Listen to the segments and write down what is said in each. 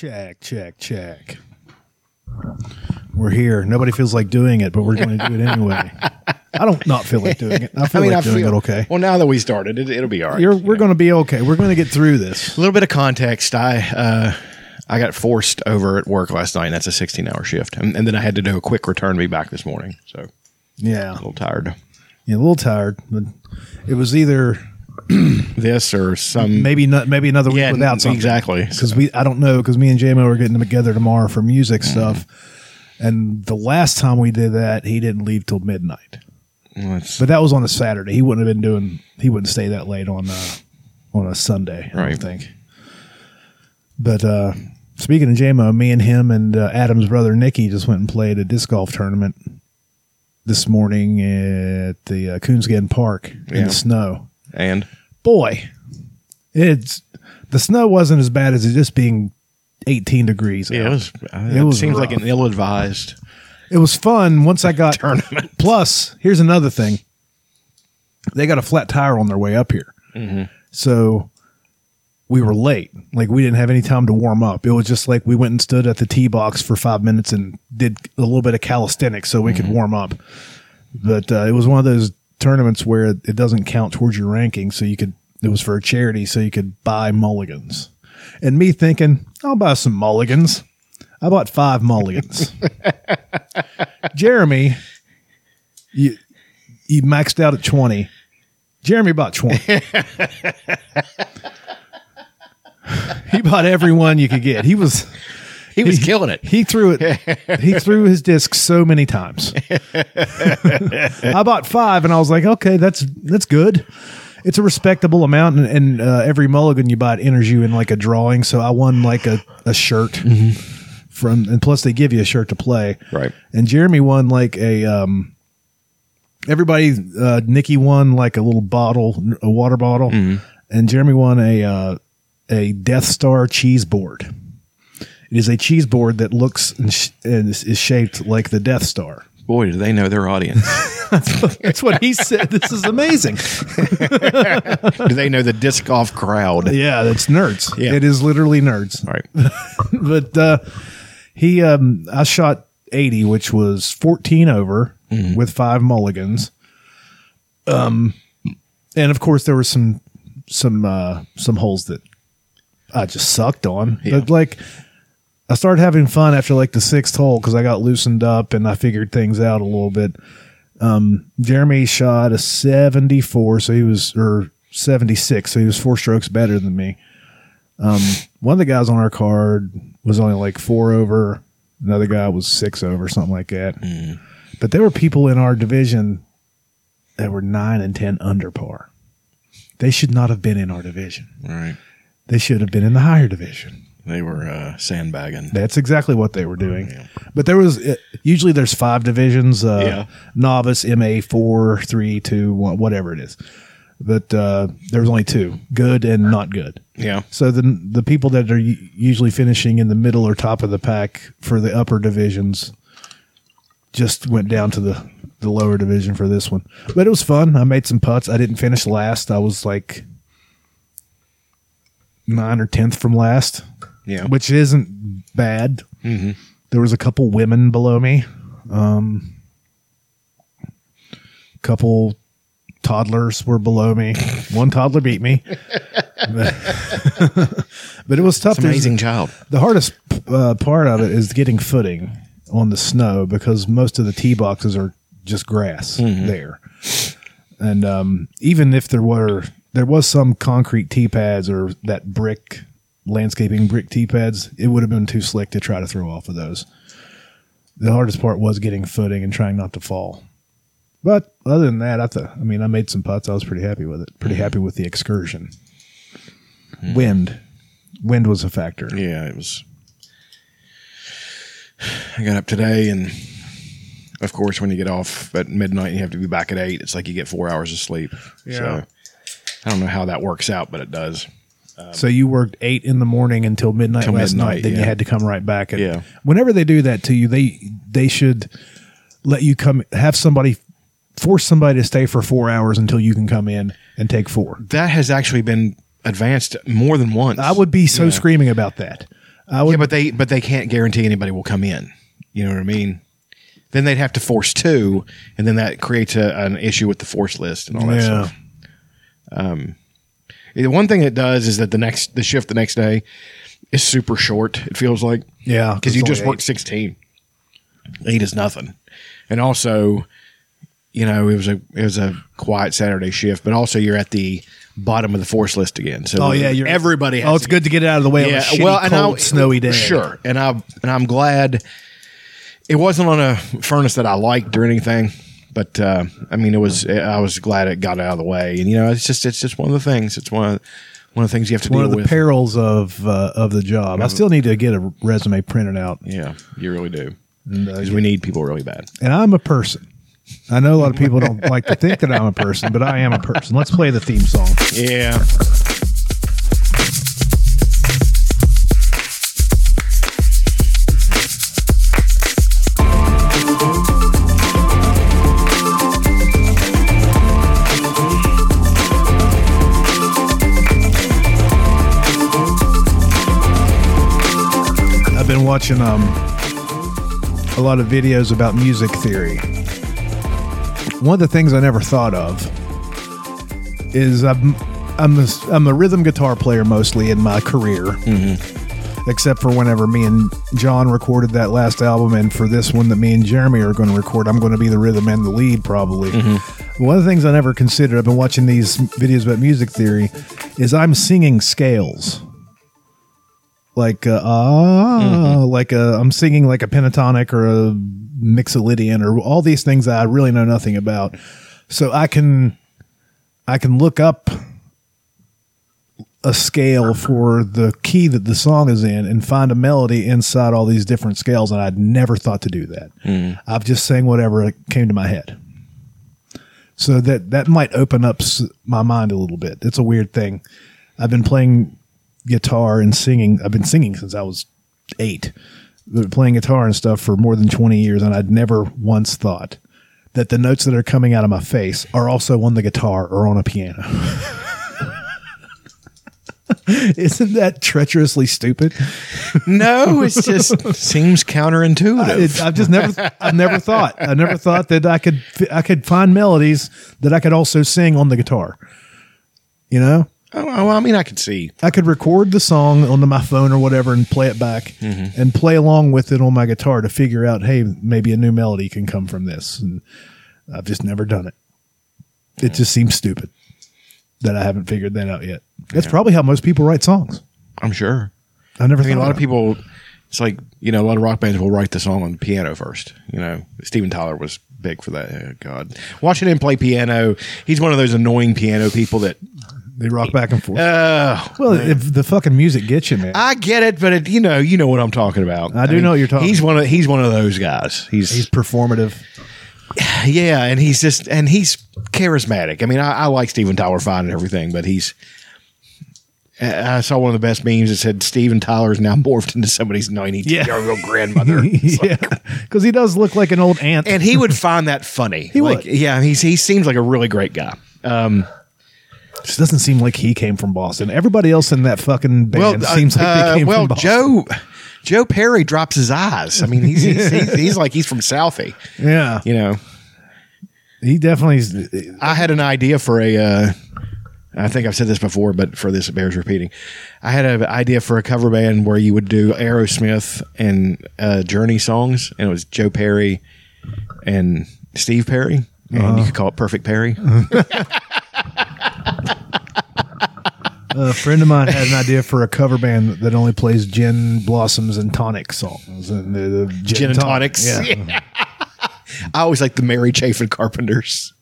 Check, check, check. We're here. Nobody feels like doing it, but we're going to do it anyway. I don't not feel like doing it. I feel like doing it okay. Well, now that we started, it, it'll be all right. You're, we're going to be okay. We're going to get through this. a little bit of context. I uh, I got forced over at work last night. And that's a 16 hour shift, and, and then I had to do a quick return to be back this morning. So yeah. a little tired. yeah, a little tired, but it was either This or some maybe not, maybe another week yeah, without something. exactly. because we I don't know because me and JMO are getting together tomorrow for music stuff, and the last time we did that, he didn't leave till midnight. Well, But that was on a Saturday. He wouldn't have been doing. He wouldn't stay that late on uh, on a Sunday. I Right. don't think. But uh, speaking of JMO, me and him and uh, Adam's brother Nicky just went and played a disc golf tournament this morning at the uh, Coonskin Park in the snow. and Boy, it's the snow wasn't as bad as it just being 18 degrees. yeah, it was. Uh, it It, was seems like an ill advised It was fun once I got tournament. Plus, here's another thing. They got a flat tire on their way up here. Mm-hmm. So we were late. Like we didn't have any time to warm up. It was just like we went and stood at the tee box for five minutes and did a little bit of calisthenics so we could mm-hmm. warm up. But uh, it was one of those tournaments where it doesn't count towards your ranking. So you could, it was for a charity. So you could buy mulligans. And me thinking, I'll buy some mulligans. I bought five mulligans. Jeremy, you you maxed out at 20. Jeremy bought 20. he bought every one you could get. He was He was killing it. he threw it he threw his disc so many times. I bought 5 and I was like, "Okay, that's that's good." It's a respectable amount, and, and uh, every mulligan you buy it enters you in like a drawing. So I won like a, a shirt from, and plus they give you a shirt to play. Right. And Jeremy won like a um everybody uh Nikki won like a little bottle a water bottle and Jeremy won a uh a Death Star cheese board. It is a cheese board that looks and, sh- and is, is shaped like the Death Star. Boy, do they know their audience? That's what he said. This is amazing. do they know the disc golf crowd? Yeah, it's nerds. Yeah. It is literally nerds. All right. but uh, he um I shot 80 which was 14 over with five mulligans um and of course there were some some uh some holes that I just sucked on Yeah. but like I started having fun after like the sixth hole because I got loosened up and I figured things out a little bit. Um, Jeremy shot a 74, so he was, or 76, so he was four strokes better than me. Um, one of the guys on our card was only like four over. Another guy was six over, something like that. But there were people in our division that were nine and 10 under par. They should not have been in our division. Right. They should have been in the higher division. They were uh, sandbagging. That's exactly what they were doing. But there was uh, usually there's five divisions: uh, Yeah. novice, MA, four, three, two, one, whatever it is. But uh, there was only two: good and not good. Yeah. So the the people that are usually finishing in the middle or top of the pack for the upper divisions just went down to the the lower division for this one. But it was fun. I made some putts. I didn't finish last. I was like nine or tenth from last Yeah. which isn't bad. There was a couple women below me, um, couple toddlers were below me. One toddler beat me, but, it was tough. It's There's- amazing child. The hardest uh, part of it is getting footing on the snow because most of the tee boxes are just grass there, and um, even if there were there was some concrete tee pads or that brick landscaping brick tee pads, it would have been too slick to try to throw off of those. The hardest part was getting footing and trying not to fall. But other than that, I thought, I mean, I made some putts. I was pretty happy with it. Pretty mm-hmm. happy with the excursion. Mm-hmm. Wind, wind was a factor. Yeah, it was. I got up today, and of course, when you get off at midnight, and you have to be back at eight. It's like you get four hours of sleep. Yeah. So I don't know how that works out, but it does. Um, so you worked eight in the morning until midnight last midnight, night. Then you had to come right back. And Yeah. Whenever they do that to you, they they should let you come. Have somebody force somebody to stay for four hours until you can come in and take four. That has actually been advanced more than once. I would be so Yeah. screaming about that. I would. Yeah, but they but they can't guarantee anybody will come in. You know what I mean? Then they'd have to force two, and then that creates a, an issue with the force list and all that yeah. stuff. Um, The one thing it does is that the next the shift the next day is super short. It feels like Yeah, because you just worked sixteen. Eight is nothing, and also, you know, it was a it was a quiet Saturday shift, but also you're at the bottom of the force list again. So Oh yeah, you're everybody. Oh, has Oh, it's to good to get it out of the way. Yeah, on a shitty, and cold, I- snowy day. Sure, and I and I'm glad it wasn't on a furnace that I liked or anything, but uh, I mean, it was. I was glad it got out of the way, and you know, it's just it's just one of the things. It's one of one of the things you have to One deal of the with. perils of uh, of the job. I still need to get a resume printed out, yeah, you really do and, uh, because we need people really bad. and I'm a person. I know a lot of people don't like to think that I'm a person, but I am a person. Let's play the theme song. Yeah. Watching um a lot of videos about music theory. One of the things I never thought of is I'm I'm a, I'm a rhythm guitar player mostly in my career, except for whenever me and John recorded that last album, and for this one that me and Jeremy are going to record, I'm going to be the rhythm and the lead probably. One of the things I never considered, I've been watching these videos about music theory, is I'm singing scales like uh, ah, like uh, I'm singing like a pentatonic or a mixolydian or all these things that I really know nothing about. So I can I can look up a scale for the key that the song is in and find a melody inside all these different scales and I'd never thought to do that. I've just sang whatever came to my head. So that that might open up my mind a little bit. It's a weird thing. I've been playing guitar and singing. I've been singing since I was eight, playing guitar and stuff for more than 20 years. And I'd never once thought that the notes that are coming out of my face are also on the guitar or on a piano. Isn't that treacherously stupid? No, it's just seems counterintuitive. It, I've just never, I've never thought, I never thought that I could, I could find melodies that I could also sing on the guitar. You know, oh, well, I mean, I could see. I could record the song onto my phone or whatever and play it back mm-hmm. and play along with it on my guitar to figure out, hey, maybe a new melody can come from this. And I've just never done it. It just seems stupid that I haven't figured that out yet. That's probably how most people write songs. I'm sure. I never I mean, a lot of people. It's like you know, a lot of rock bands will write the song on the piano first. You know, Steven Tyler was big for that. Oh, God, watching him play piano, he's one of those annoying piano people that. They rock back and forth. Uh, well, if the fucking music gets you, man. I get it, but it, you know, you know what I'm talking about. I do know what you're talking He's one of he's one of those guys. He's, He's performative. yeah, and he's just and he's charismatic. I mean, I, I like Steven Tyler fine and everything, but he's. I saw one of the best memes that said Steven Tyler is now morphed into somebody's 90 Yeah. year old grandmother. Yeah, because he does look like an old aunt, and he would find that funny. He like, would. Yeah, he's he seems like a really great guy. Um, It doesn't seem like he came from Boston. Everybody else in that fucking band well, seems like uh, they came well, from Boston. Joe Joe Perry drops his eyes. I mean, he's he's, he's, he's like he's from Southie. Yeah, You know, he definitely. is- I had an idea for a. Uh, I think I've said this before, but for this it bears repeating. I had an idea for a cover band where you would do Aerosmith and uh, Journey songs, and it was Joe Perry and Steve Perry, and you could call it Perfect Perry. A friend of mine had an idea for a cover band that only plays gin blossoms and tonic songs. And the, the Gin and tonics. Yeah. I always like the Mary Chapin Carpenters.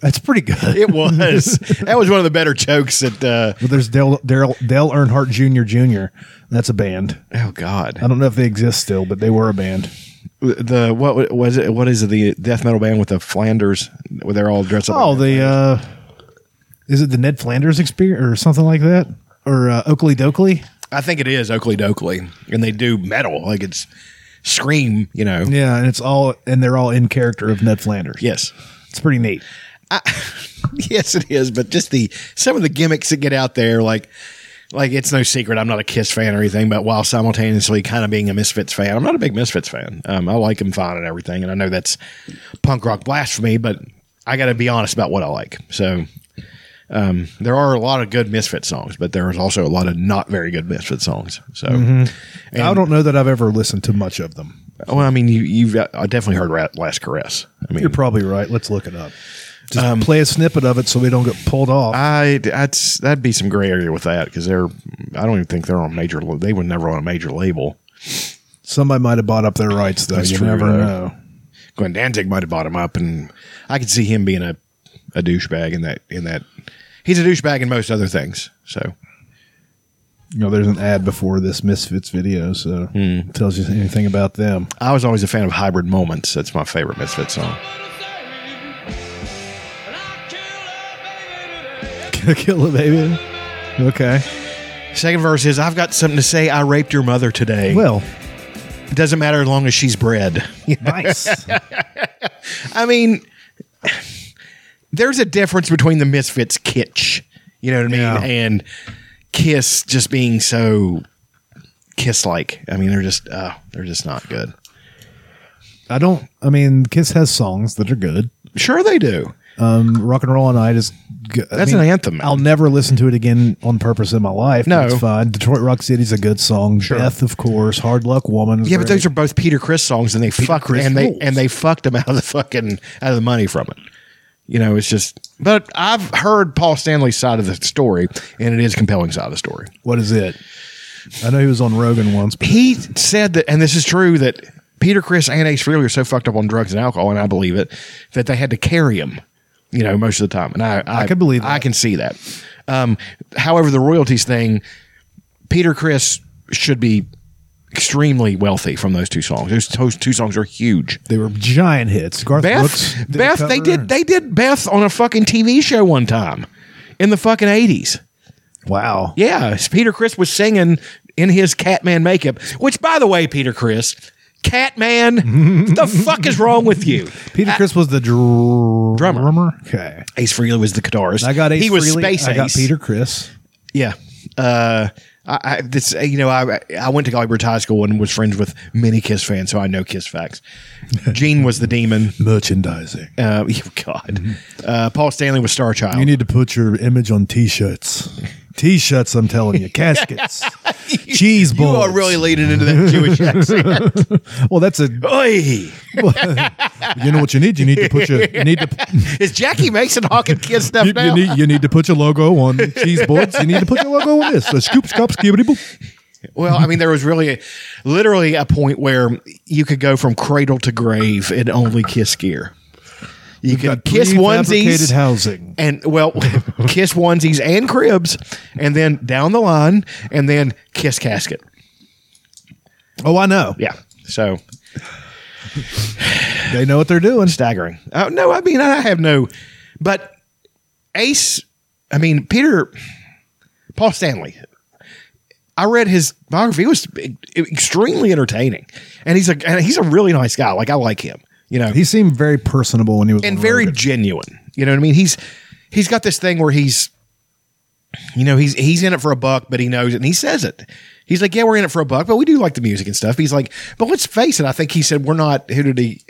that's pretty good. It was. that was one of the better jokes that. Uh, But there's Dale, Dale, Dale Earnhardt Jr. Jr. That's a band. oh God, I don't know if they exist still, but they were a band. the what was it? What is it? The death metal band with the Flanders, where they're all dressed up. Oh, the uh, is it the Ned Flanders experience or something like that, or uh, Okilly Dokilly? I think it is Okilly Dokilly, and they do metal like it's scream. You know. Yeah, and it's all and they're all in character of Ned Flanders. Yes. it's pretty neat. yes, it is. But just the some of the gimmicks that get out there, like like it's no secret I'm not a Kiss fan or anything, but while simultaneously kind of being a Misfits fan, I'm not a big Misfits fan. Um, I like them fine and everything, and I know that's punk rock blasphemy, but I got to be honest about what I like. So um, there are a lot of good Misfit songs, but there is also a lot of not very good Misfit songs. So mm-hmm. I don't know that I've ever listened to much of them. well, I mean, you you've uh, I definitely heard Rat Last Caress. I mean, You're probably right. Let's look it up. Just um, play a snippet of it so we don't get pulled off. I that's that'd be some gray area with that because they're I don't even think they're on a major. They were never on a major label. Somebody might have bought up their rights, though. That's you true, never though. know. Glenn Danzig might have bought him up, and I could see him being a, a douchebag in that in that. He's a douchebag in most other things. So You know, there's an ad before this Misfits video, so hmm. it tells you anything about them. I was always a fan of Hybrid Moments. That's my favorite Misfit song. Kill it, baby. Okay. Second verse is I've got something to say. I raped your mother today. Well, it doesn't matter as long as she's bred. nice. I mean, there's a difference between the Misfits kitsch, you know what I mean, Yeah. and Kiss just being so Kiss like. I mean, they're just uh, they're just not good. I don't. I mean, Kiss has songs that are good. Sure, they do. Um, Rock and Roll all night is. Good. I That's mean, an anthem. man. I'll never listen to it again on purpose in my life. No. it's fine. Detroit Rock City's a good song. Beth, of course. Hard Luck Woman. yeah, but those are both Peter Criss songs, and they fucked Criss and they and they fucked him out of the fucking out of the money from it. You know, it's just. But I've heard Paul Stanley's side of the story, and it is a compelling side of the story. what is it? I know he was on Rogan once. But he said that, and this is true, that Peter Criss and Ace Frehley are so fucked up on drugs and alcohol, and I believe it, that they had to carry him, you know, most of the time. And I, I, could believe I that. can see that. Um, however, the royalties thing, Peter Criss should be extremely wealthy from those two songs. Those, those two songs are huge. they were giant hits. Garth Brooks. Beth, did Beth, they did, they did Beth on a fucking TV show one time in the fucking eighties. Wow. Yeah, Peter Criss was singing in his Catman makeup, which, by the way, Peter Criss, Catman, the fuck is wrong with you? Peter Criss was the dr- Drummer. drummer. Okay. Ace Frehley was the guitarist. I got Ace he was Frehley, Space I got Peter Criss. Yeah. Uh, I, I this you know I I went to Galway High School and was friends with many Kiss fans, so I know Kiss facts. Gene was the demon. Merchandising. Uh, oh God, uh, Paul Stanley was Star Child. You need to put your image on T-shirts. T-shirts, I'm telling you. Caskets. Cheese boards. you are really leading into that Jewish accent. Well, that's a. Oy. You know what you need? You need to put your. You need to. Is Jackie Mason hawking Kiss stuff You, now? you need. You need to put your logo on cheese boards. You need to put your logo on this. So scoop, scoop, skibbity boop. Well, I mean, there was really, a, literally a point where you could go from cradle to grave in only Kiss gear. You could Got kiss onesies housing. and well, kiss onesies and cribs, and then down the line, and then kiss casket. Oh, I know. Yeah, so They know what they're doing. staggering. Uh, no, I mean, I have no, but Ace. I mean, Peter, Paul Stanley. I read his biography. It was extremely entertaining, and he's a and he's a really nice guy. Like I like him. You know, He seemed very personable when he was and very genuine. You know what I mean? He's he's got this thing where he's you know, he's he's in it for a buck, but he knows it and he says it. He's like, Yeah, we're in it for a buck, but we do like the music and stuff. He's like, but let's face it, I think he said we're not who did he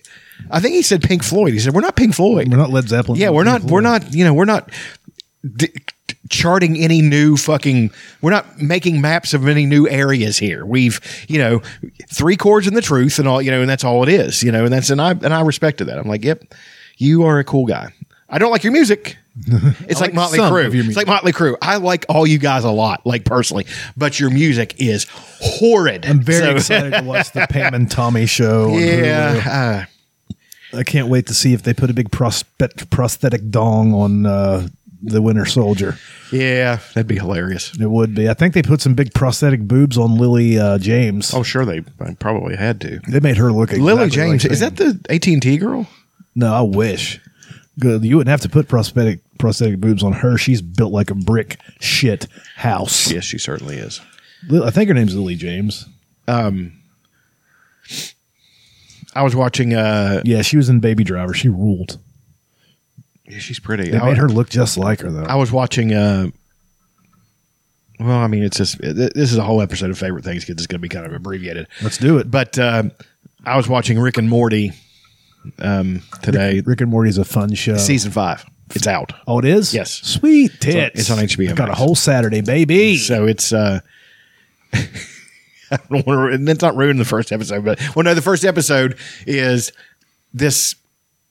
I think he said Pink Floyd. He said, We're not Pink Floyd. We're not Led Zeppelin. yeah, we're not we're not, you know, we're not d- charting any new fucking we're not making maps of any new areas here. We've you know three chords in the truth and all you know and that's all it is you know and that's and i and i respected that. I'm like yep you are a cool guy. I don't like your music. It's like, like motley crue. it's like motley crue. I like all you guys a lot like personally but your music is horrid. I'm very So- excited to watch the Pam and Tommy show. yeah uh, I can't wait to see if they put a big prosthetic dong on uh, the Winter Soldier. yeah that'd be hilarious It would be. I think they put some big prosthetic boobs on Lily uh, James. oh sure they probably had to They made her look exactly lily james like is that the at&t girl No, I wish. Good. You wouldn't have to put prosthetic prosthetic boobs on her. She's built like a brick shit house. yes she certainly is I think her name's Lily James. I was watching. uh Yeah, she was in Baby Driver. She ruled. Yeah, She's pretty. They I, made her look just like her though. I was watching. uh well, I mean, it's just th- this is a whole episode of favorite things because it's going to be kind of abbreviated. Let's do it. But uh, I was watching Rick and Morty um, today, Rick and Morty is a fun show. season five. It's out, oh, it is. Yes. Sweet tits. it's on HBO I Got a whole Saturday, baby. so it's. Uh, I don't want to. It's not ruin the first episode, but well, no, the first episode is this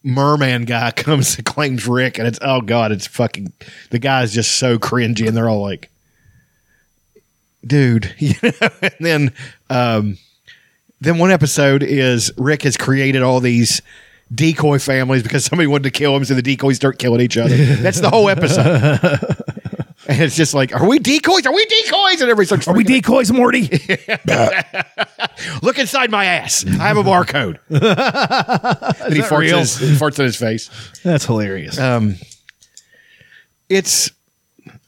merman guy comes and claims Rick, and it's oh god, it's fucking the guy's just so cringy, and they're all like, dude, you know. And then, um, then one episode is Rick has created all these decoy families because somebody wanted to kill him, so the decoys start killing each other. That's the whole episode. And it's just like, are we decoys? Are we decoys? And everybody starts. Are we decoys, Morty? Look inside my ass. I have a barcode. and he farts, real? his, he farts in his face. That's hilarious. Um, it's.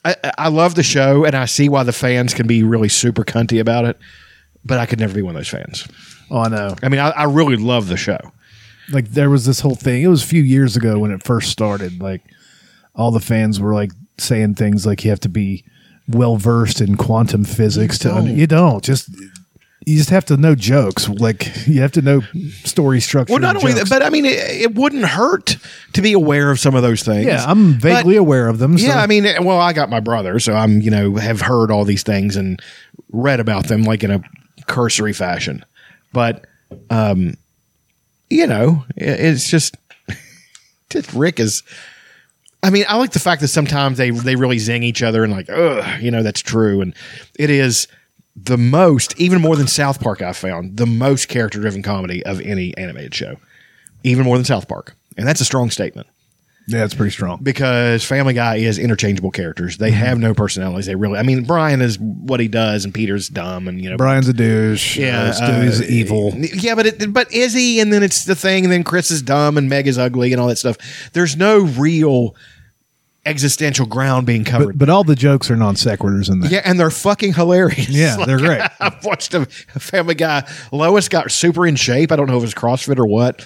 I, I love the show, and I see why the fans can be really super cunty about it. But I could never be one of those fans. oh, I know. I mean, I, I really love the show. Like there was this whole thing. It was a few years ago when it first started. Like all the fans were like saying things like you have to be well versed in quantum physics to un- don't. you don't just you just have to know jokes. Like you have to know story structure. Well, not only that, but I mean, it, it wouldn't hurt to be aware of some of those things. yeah, I'm vaguely But- aware of them. So. Yeah, I mean, well, I got my brother, so I'm, you know, have heard all these things and read about them like in a cursory fashion. But, um, you know, it, it's just, just Rick is. I mean, I like the fact that sometimes they they really zing each other and like, ugh, you know, that's true, and it is the most, even more than South Park. I found the most character driven comedy of any animated show, even more than South Park, and that's a strong statement yeah, it's pretty strong. because Family Guy is interchangeable characters. They have no personalities. They really. I mean, Brian is what he does, and Peter's dumb, and you know. Brian's a douche. yeah, uh, Stewie's uh, evil. Yeah, but it, but is he? And then it's the thing. And then Chris is dumb, and Meg is ugly, and all that stuff. There's no real existential ground being covered. But, but all the jokes are non sequiturs in there. yeah, and they're fucking hilarious. Yeah, they're great. I've watched a Family Guy. Lois got super in shape. I don't know if it was CrossFit or what.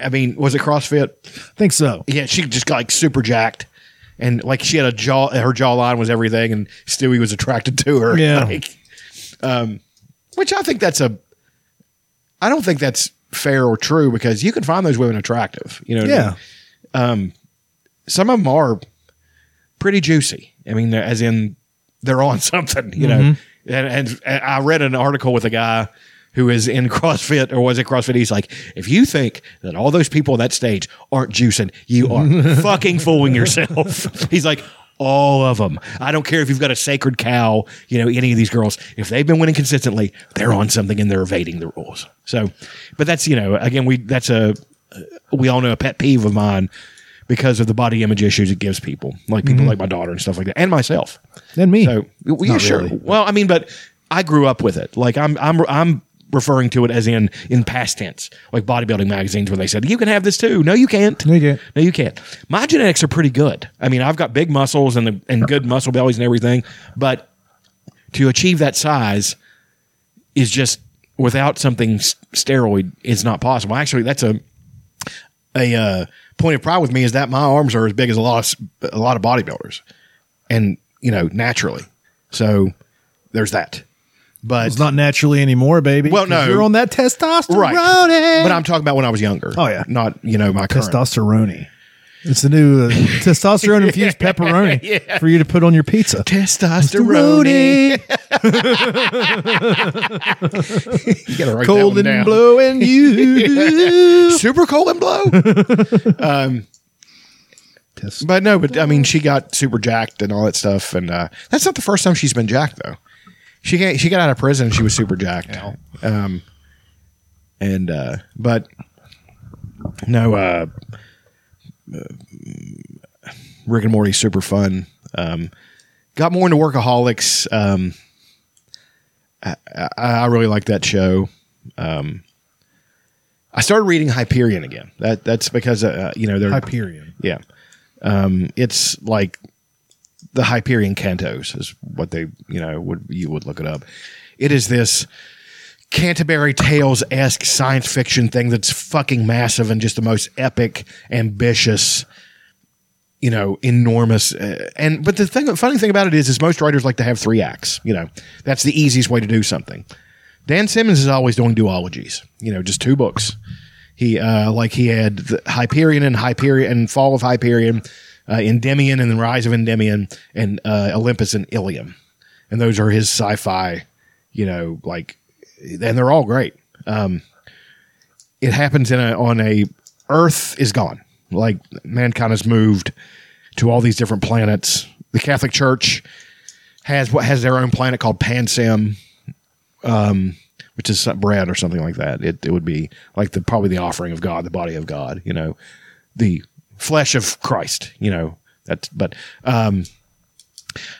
I mean, was it CrossFit? I think so. Yeah, she just got like super jacked. And like she had a jaw, her jawline was everything, and Stewie was attracted to her. Yeah. Like, um, which I think that's a, I don't think that's fair or true because you can find those women attractive. You know, what I mean? Yeah. some of them are pretty juicy. I mean, as in they're on something, you know. Mm-hmm. And, and, and I read an article with a guy who is in CrossFit or was it CrossFit? He's like, if you think that all those people on that stage aren't juicing, you are fucking fooling yourself. He's like, all of them. I don't care if you've got a sacred cow, you know, any of these girls. If they've been winning consistently, they're on something and they're evading the rules. So, but that's, you know, again, we, that's a, we all know a pet peeve of mine because of the body image issues it gives people, like people mm-hmm. like my daughter and stuff like that, and myself. And me. So, well, yeah, sure. really. Well, I mean, but I grew up with it. Like I'm, I'm, I'm referring to it as in in past tense, like bodybuilding magazines where they said you can have this too. No, you can't. No, you can't. No, you can't. My genetics are pretty good. I mean, I've got big muscles and and good muscle bellies and everything, but to achieve that size is just without something steroid is not possible. Actually, that's a a uh, point of pride with me is that my arms are as big as a lot of, a lot of bodybuilders, and you know naturally. So there's that. But It's not naturally anymore, baby. Well, no. You're on that testosterone. right. But I'm talking about when I was younger. Oh, yeah. not you know my testosterone. It's the new uh, testosterone infused pepperoni for you to put on your pizza. Testosterone. you gotta write Cold that one and down. blowing you. Super cold and blow. Test- But no, but I mean, she got super jacked and all that stuff, and uh, that's not the first time she's been jacked though. She got, she got out of prison, and she was super jacked. Um, and uh, but no, uh, Rick and Morty super fun. Um, got more into Workaholics. Um, I, I, I really like that show. Um, I started reading Hyperion again. That that's because uh, you know they're Hyperion. yeah. Um, it's like the Hyperion Cantos is what they, you know, would you would look it up. It is this Canterbury Tales esque science fiction thing that's fucking massive and just the most epic, ambitious you know, enormous. Uh, and but the thing, the funny thing about it is, is most writers like to have three acts. You know, that's the easiest way to do something. Dan Simmons is always doing duologies. You know, just two books. He uh, like he had Hyperion and Hyperion and Fall of Hyperion, uh, Endymion and the Rise of Endymion, and uh, Olympus and Ilium, and those are his sci-fi. You know, like, and they're all great. Um, it happens in a on a Earth is gone. Like mankind has moved to all these different planets. The Catholic Church has what has their own planet called Pacem, um, which is bread or something like that. It, it would be like the probably the offering of God, the body of God. You know, the flesh of Christ. You know that's but um,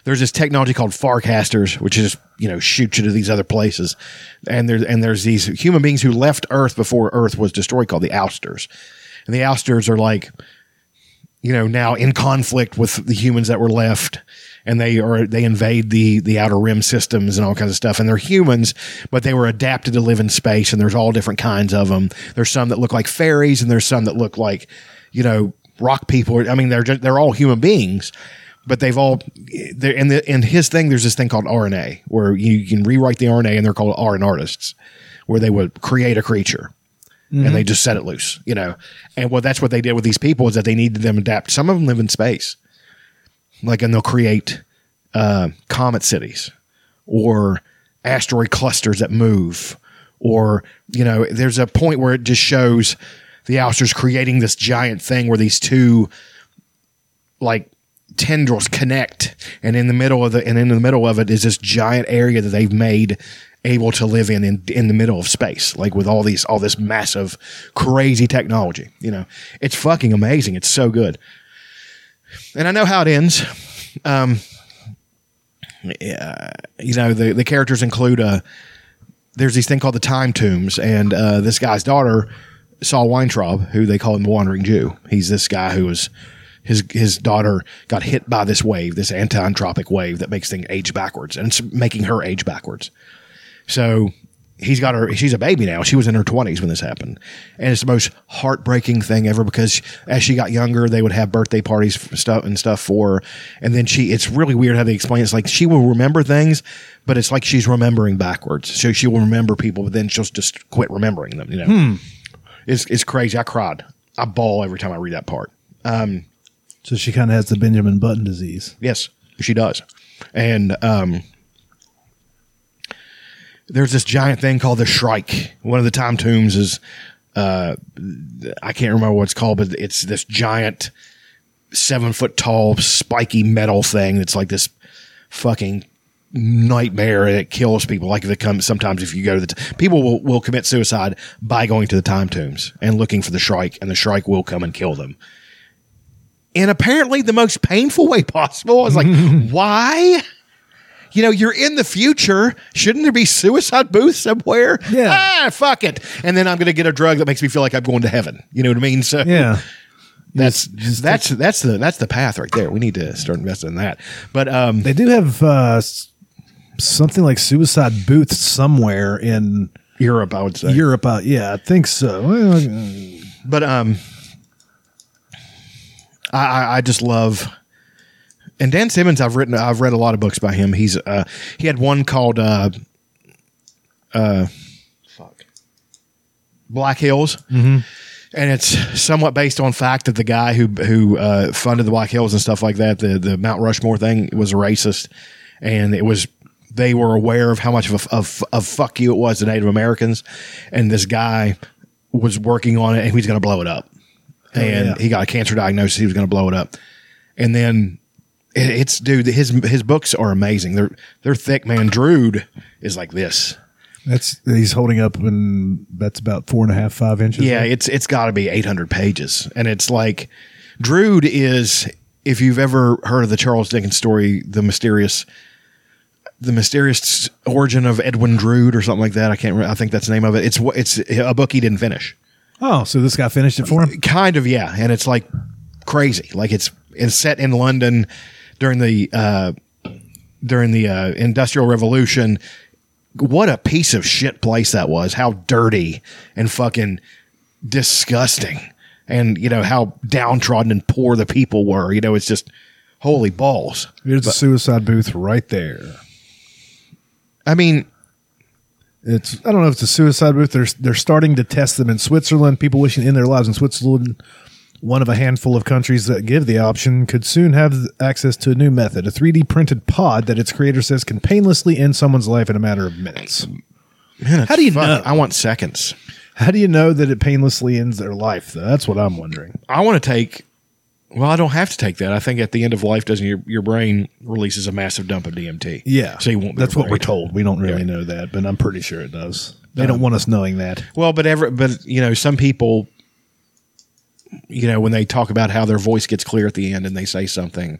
there's this technology called farcasters, which is you know shoots you to these other places, and there and there's these human beings who left Earth before Earth was destroyed called the Ousters, and the Ousters are like you know now in conflict with the humans that were left. And they are they invade the the outer rim systems and all kinds of stuff. And they're humans but they were adapted to live in space and there's all different kinds of them there's some that look like fairies and there's some that look like you know rock people. I mean they're just, they're all human beings but they've all they're in the in his thing there's this thing called rna where you can rewrite the rna and they're called rn artists where they would create a creature and they just set it loose, you know. And well, that's what they did with these people is that they needed them to adapt. Some of them live in space, like, and they'll create uh, comet cities or asteroid clusters that move, or you know, there's a point where it just shows the ousters creating this giant thing where these two like tendrils connect and in the middle of the and in the middle of it is this giant area that they've made able to live in, in in the middle of space like with all these all this massive crazy technology you know? It's fucking amazing. It's so good. And i know how it ends. Um yeah, you know the the characters include uh there's these thing called the time tombs and uh this guy's daughter Saul Weintraub, who they call him the Wandering Jew. He's this guy who was his his daughter got hit by this wave, this anti-entropic wave that makes things age backwards, and it's making her age backwards. So he's got her. She's a baby now. She was in her twenties when this happened, and it's the most heartbreaking thing ever because as she got younger, they would have birthday parties stuff and stuff for her, and then she. It's really weird how they explain. it. It's like she will remember things, but it's like she's remembering backwards. So she will remember people, but then she'll just quit remembering them. You know, hmm. it's it's crazy. I cried. I bawl every time I read that part. Um, So she kind of has the Benjamin Button disease. Yes, she does. And um, there's this giant thing called the Shrike. One of the time tombs is uh, I can't remember what it's called, but it's this giant seven foot tall spiky metal thing that's like this fucking nightmare that kills people. Like if it comes sometimes if you go to the t- people will, will commit suicide by going to the time tombs and looking for the Shrike, and the Shrike will come and kill them in apparently the most painful way possible. I was like, why? You know, you're in the future. Shouldn't there be suicide booths somewhere? Yeah. Ah, fuck it. And then I'm going to get a drug that makes me feel like I'm going to heaven. You know what I mean? So Yeah. that's Just- just that's that's the that's the path right there. We need to start investing in that. But um, They do have uh, something like suicide booths somewhere in Europe, I would say. Europe. Uh, yeah, I think so. Uh, but um, I, I I just love. And Dan Simmons, I've written, I've read a lot of books by him. He's, uh, he had one called, uh, uh, fuck, Black Hills, and it's somewhat based on fact that the guy who who uh, funded the Black Hills and stuff like that, the the Mount Rushmore thing, was a racist, and it was they were aware of how much of a, of, of fuck you it was to Native Americans, and this guy was working on it, and he's going to blow it up, and yeah. he got a cancer diagnosis. He was going to blow it up, and then it, it's dude, his his books are amazing. They're they're thick, man. Drood is like this. that's he's holding up, and that's about four and a half, five inches. Yeah, it's it's got to be 800 pages, and it's like Drood is. If you've ever heard of the Charles Dickens story, the mysterious, the mysterious origin of Edwin Drood or something like that. I can't. Remember, I think that's the name of it. It's it's a book he didn't finish. Oh, so this guy finished it for him. Kind of, yeah, and it's like crazy. Like it's it's set in London during the uh, during the uh, Industrial Revolution. What a piece of shit place that was! How dirty and fucking disgusting. and you know how downtrodden and poor the people were. You know, it's just holy balls. There's a suicide booth right there. I mean, It's I don't know if it's a suicide booth. They're they're starting to test them in Switzerland. People wishing to end their lives in Switzerland, one of a handful of countries that give the option, could soon have access to a new method, a 3D printed pod that its creator says can painlessly end someone's life in a matter of minutes. man, How do you fuck- know? I want seconds. How do you know that it painlessly ends their life? Though that's what I'm wondering. I want to take. Well, I don't have to take that. I think at the end of life, doesn't your your brain releases a massive dump of DMT? Yeah, so you won't. That's what we're told. We don't really Yeah. know that, but I'm pretty sure it does. They don't want us knowing that. Well, but ever, but you know, some people, you know, when they talk about how their voice gets clear at the end and they say something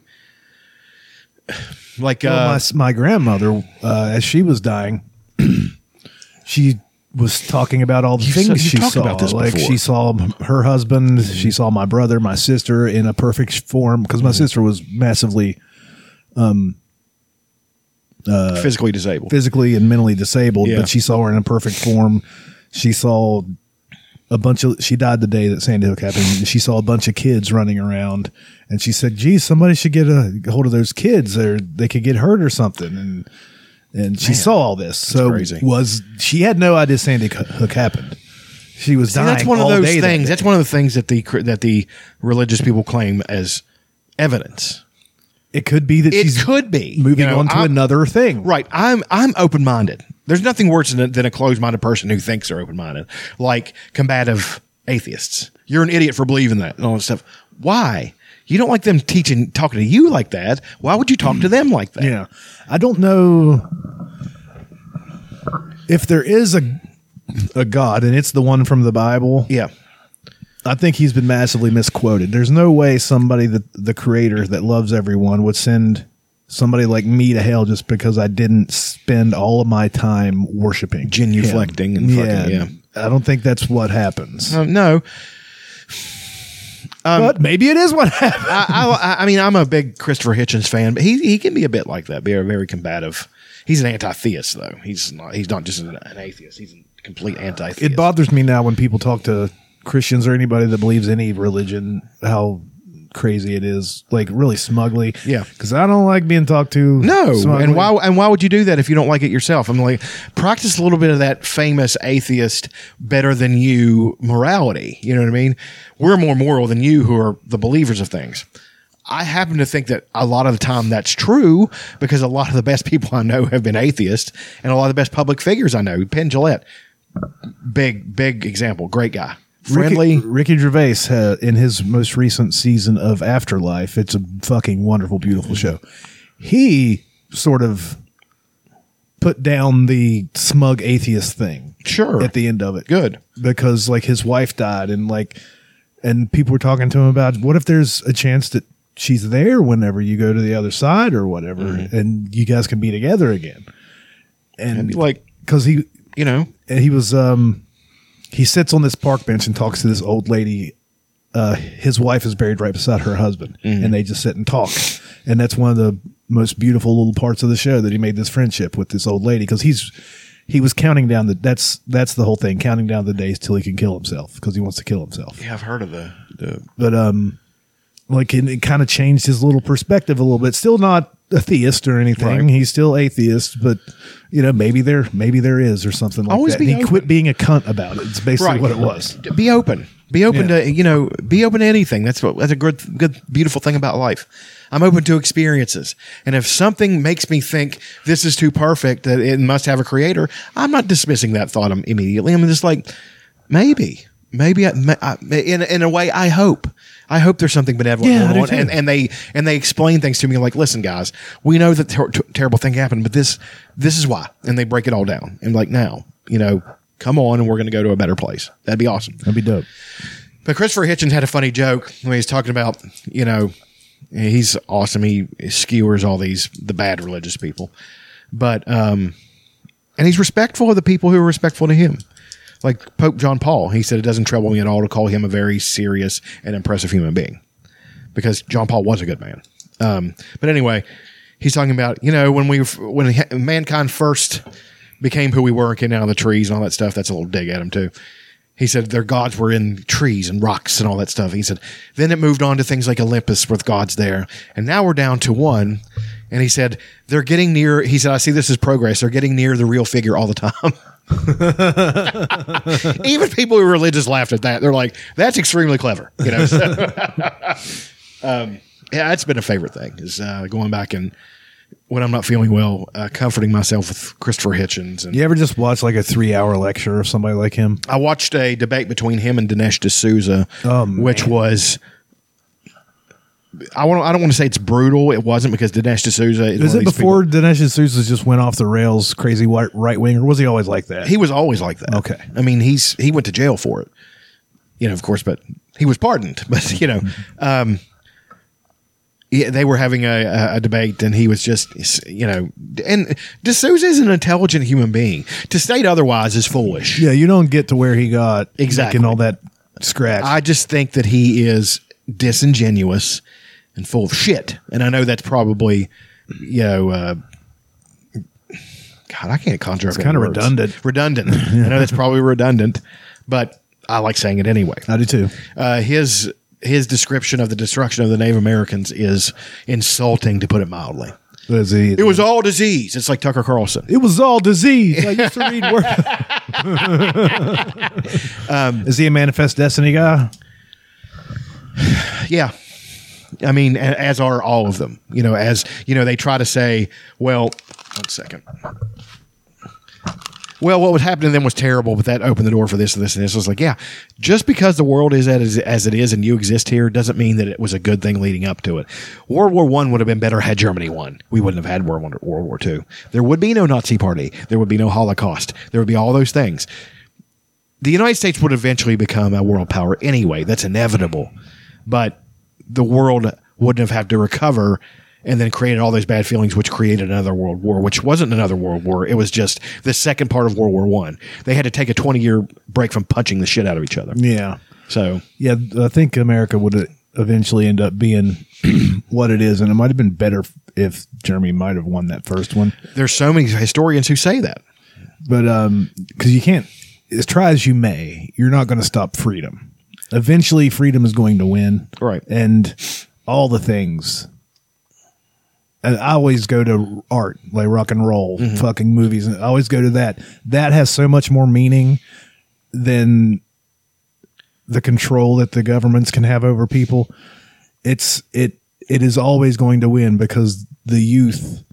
like, Well, uh, my my grandmother, uh, as she was dying, she was talking about all the You've things said- she saw. about this like before. she saw her husband, she saw my brother, my sister in a perfect form because Mm-hmm. my sister was massively um, physically disabled. physically and mentally disabled, Yeah. but she saw her in a perfect form. She saw a bunch of she died the day that Sandy Hook happened. and She saw a bunch of kids running around and she said, geez, somebody should get a hold of those kids or they could get hurt or something. And and she saw all this. So crazy. was she had no idea Sandy Hook happened. She was See, dying. that's one of those day that things. That's one of the things that the that the religious people claim as evidence. It could be that It she's could be moving You know, on to I'm- another thing. Right. I'm I'm open minded. There's nothing worse than a, than a closed minded person who thinks they're open minded, like combative atheists. You're an idiot for believing that and all that stuff. Why? You don't like them teaching, talking to you like that. Why would you talk to them like that? Yeah. I don't know if there is a a God and it's the one from the Bible. Yeah. I think he's been massively misquoted. There's no way somebody that the creator that loves everyone would send somebody like me to hell just because I didn't spend all of my time worshiping, Genuflecting him. and fucking- yeah. I don't think that's what happens. Um, no. Um, but maybe it is what happened. I, I, I mean, I'm a big Christopher Hitchens fan, but he he can be a bit like that, be a very combative. He's an anti-theist, though. He's not. He's not just an, an atheist. He's a complete uh, anti-theist. It bothers me now when people talk to Christians or anybody that believes any religion how crazy it is, like really smugly. Yeah. because I don't like being talked to. No, smugly. and why and why would you do that if you don't like it yourself? I'm like, practice a little bit of that famous atheist better than you morality. You know what I mean? We're more moral than you who are the believers of things. I happen to think that a lot of the time that's true because a lot of the best people I know have been atheists, and a lot of the best public figures I know, Penn Jillette, big big example, great guy, friendly. Ricky, Ricky Gervais uh, in his most recent season of Afterlife. It's a fucking wonderful, beautiful show. He sort of put down the smug atheist thing. Sure. At the end of it, Good. because like his wife died, and like, and people were talking to him about what if there's a chance that she's there whenever you go to the other side or whatever, Mm-hmm. and you guys can be together again. And like because he you know, and he was um he sits on this park bench and talks to this old lady. Uh his wife is buried right beside her husband and they just sit and talk. And that's one of the most beautiful little parts of the show that he made this friendship with this old lady because he's he was counting down the that's that's the whole thing counting down the days till he can kill himself because he wants to kill himself. Yeah, I've heard of the the but um like it, it kind of changed his little perspective a little bit. Still not a theist or anything Right. he's still atheist but you know maybe there maybe there is or something like Always that be And he open. quit being a cunt about it it's basically what it was Be open. Be open Yeah. to you know. Be open to anything. That's what. That's a good, good, beautiful thing about life. I'm open to experiences, and if something makes me think this is too perfect that it must have a creator, I'm not dismissing that thought immediately. I'm just like, maybe, maybe, I, I, in in a way, I hope. I hope there's something benevolent Yeah, going on, and, and they and they explain things to me like, listen, guys, we know that ter- ter- terrible thing happened, but this this is why, and they break it all down. And like now, you know, come on, and we're going to go to a better place. That'd be awesome. that'd be dope But Christopher Hitchens had a funny joke when he was talking about, you know, he's awesome. He skewers all these the bad religious people, but um, and he's respectful of the people who are respectful to him. Like Pope John Paul, he said it doesn't trouble me at all to call him a very serious and impressive human being, because John Paul was a good man. Um, but anyway, he's talking about you know when we when mankind first became who we were and came down the trees and all that stuff. That's a little dig at him too He said their gods were in trees and rocks and all that stuff. He said then it moved on to things like Olympus with gods there, and now we're down to one. And he said they're getting near. He said I see this as progress. They're getting near the real figure all the time. Even people who are religious laughed at that. They're like, "That's extremely clever," you know. So, um, yeah, that's been a favorite thing is uh, going back and when I'm not feeling well, uh, comforting myself with Christopher Hitchens. And You ever just watch like a three hour lecture of somebody like him? I watched a debate between him and Dinesh D'Souza, Oh, which was. I want. I don't want to say it's brutal. It wasn't because Dinesh D'Souza is, Is it before people- Dinesh D'Souza just went off the rails, crazy right wing, or was he always like that? he was always like that. Okay. I mean, he's he went to jail for it. You know, of course, but he was pardoned. But you know, um, yeah, they were having a, a, a debate, and he was just, you know, and D'Souza is an intelligent human being. To state otherwise is foolish. yeah, you don't get to where he got Exactly. and all that scratch. I just think that he is disingenuous and full of shit. And I know that's probably, you know, uh, God, I can't conjure up. It's any words. redundant. Redundant. I know that's probably redundant, but I like saying it anyway. I do too. Uh, his his description of the destruction of the Native Americans is insulting, to put it mildly. Was he, It was all disease. It's like Tucker Carlson. It was all disease. I used to read word. Is he a manifest destiny guy? Yeah. I mean, as are all of them. You know, as you know, they try to say, well, one second. Well, what was happening then was terrible, but that opened the door for this and this and this. I was like, yeah, just because the world is as, as it is and you exist here doesn't mean that it was a good thing leading up to it. World War One would have been better had Germany won. We wouldn't have had World War, World War Two. There would be no Nazi Party. There would be no Holocaust. There would be all those things. The United States would eventually become a world power anyway. That's inevitable. But the world wouldn't have had to recover and then created all those bad feelings, which created another world war, which wasn't another world war. It was just the second part of World War One. They had to take a twenty year break from punching the shit out of each other. Yeah. So Yeah, I think America would eventually end up being what it is, and it might have been better if Germany might have won that first one. there's so many historians who say that. But um, because you can't, as try as you may, you're not going to stop freedom. Eventually, freedom is going to win, Right. And all the things. And I always go to art, like rock and roll, fucking movies. And I always go to that. That has so much more meaning than the control that the governments can have over people. It's it it is always going to win because the youth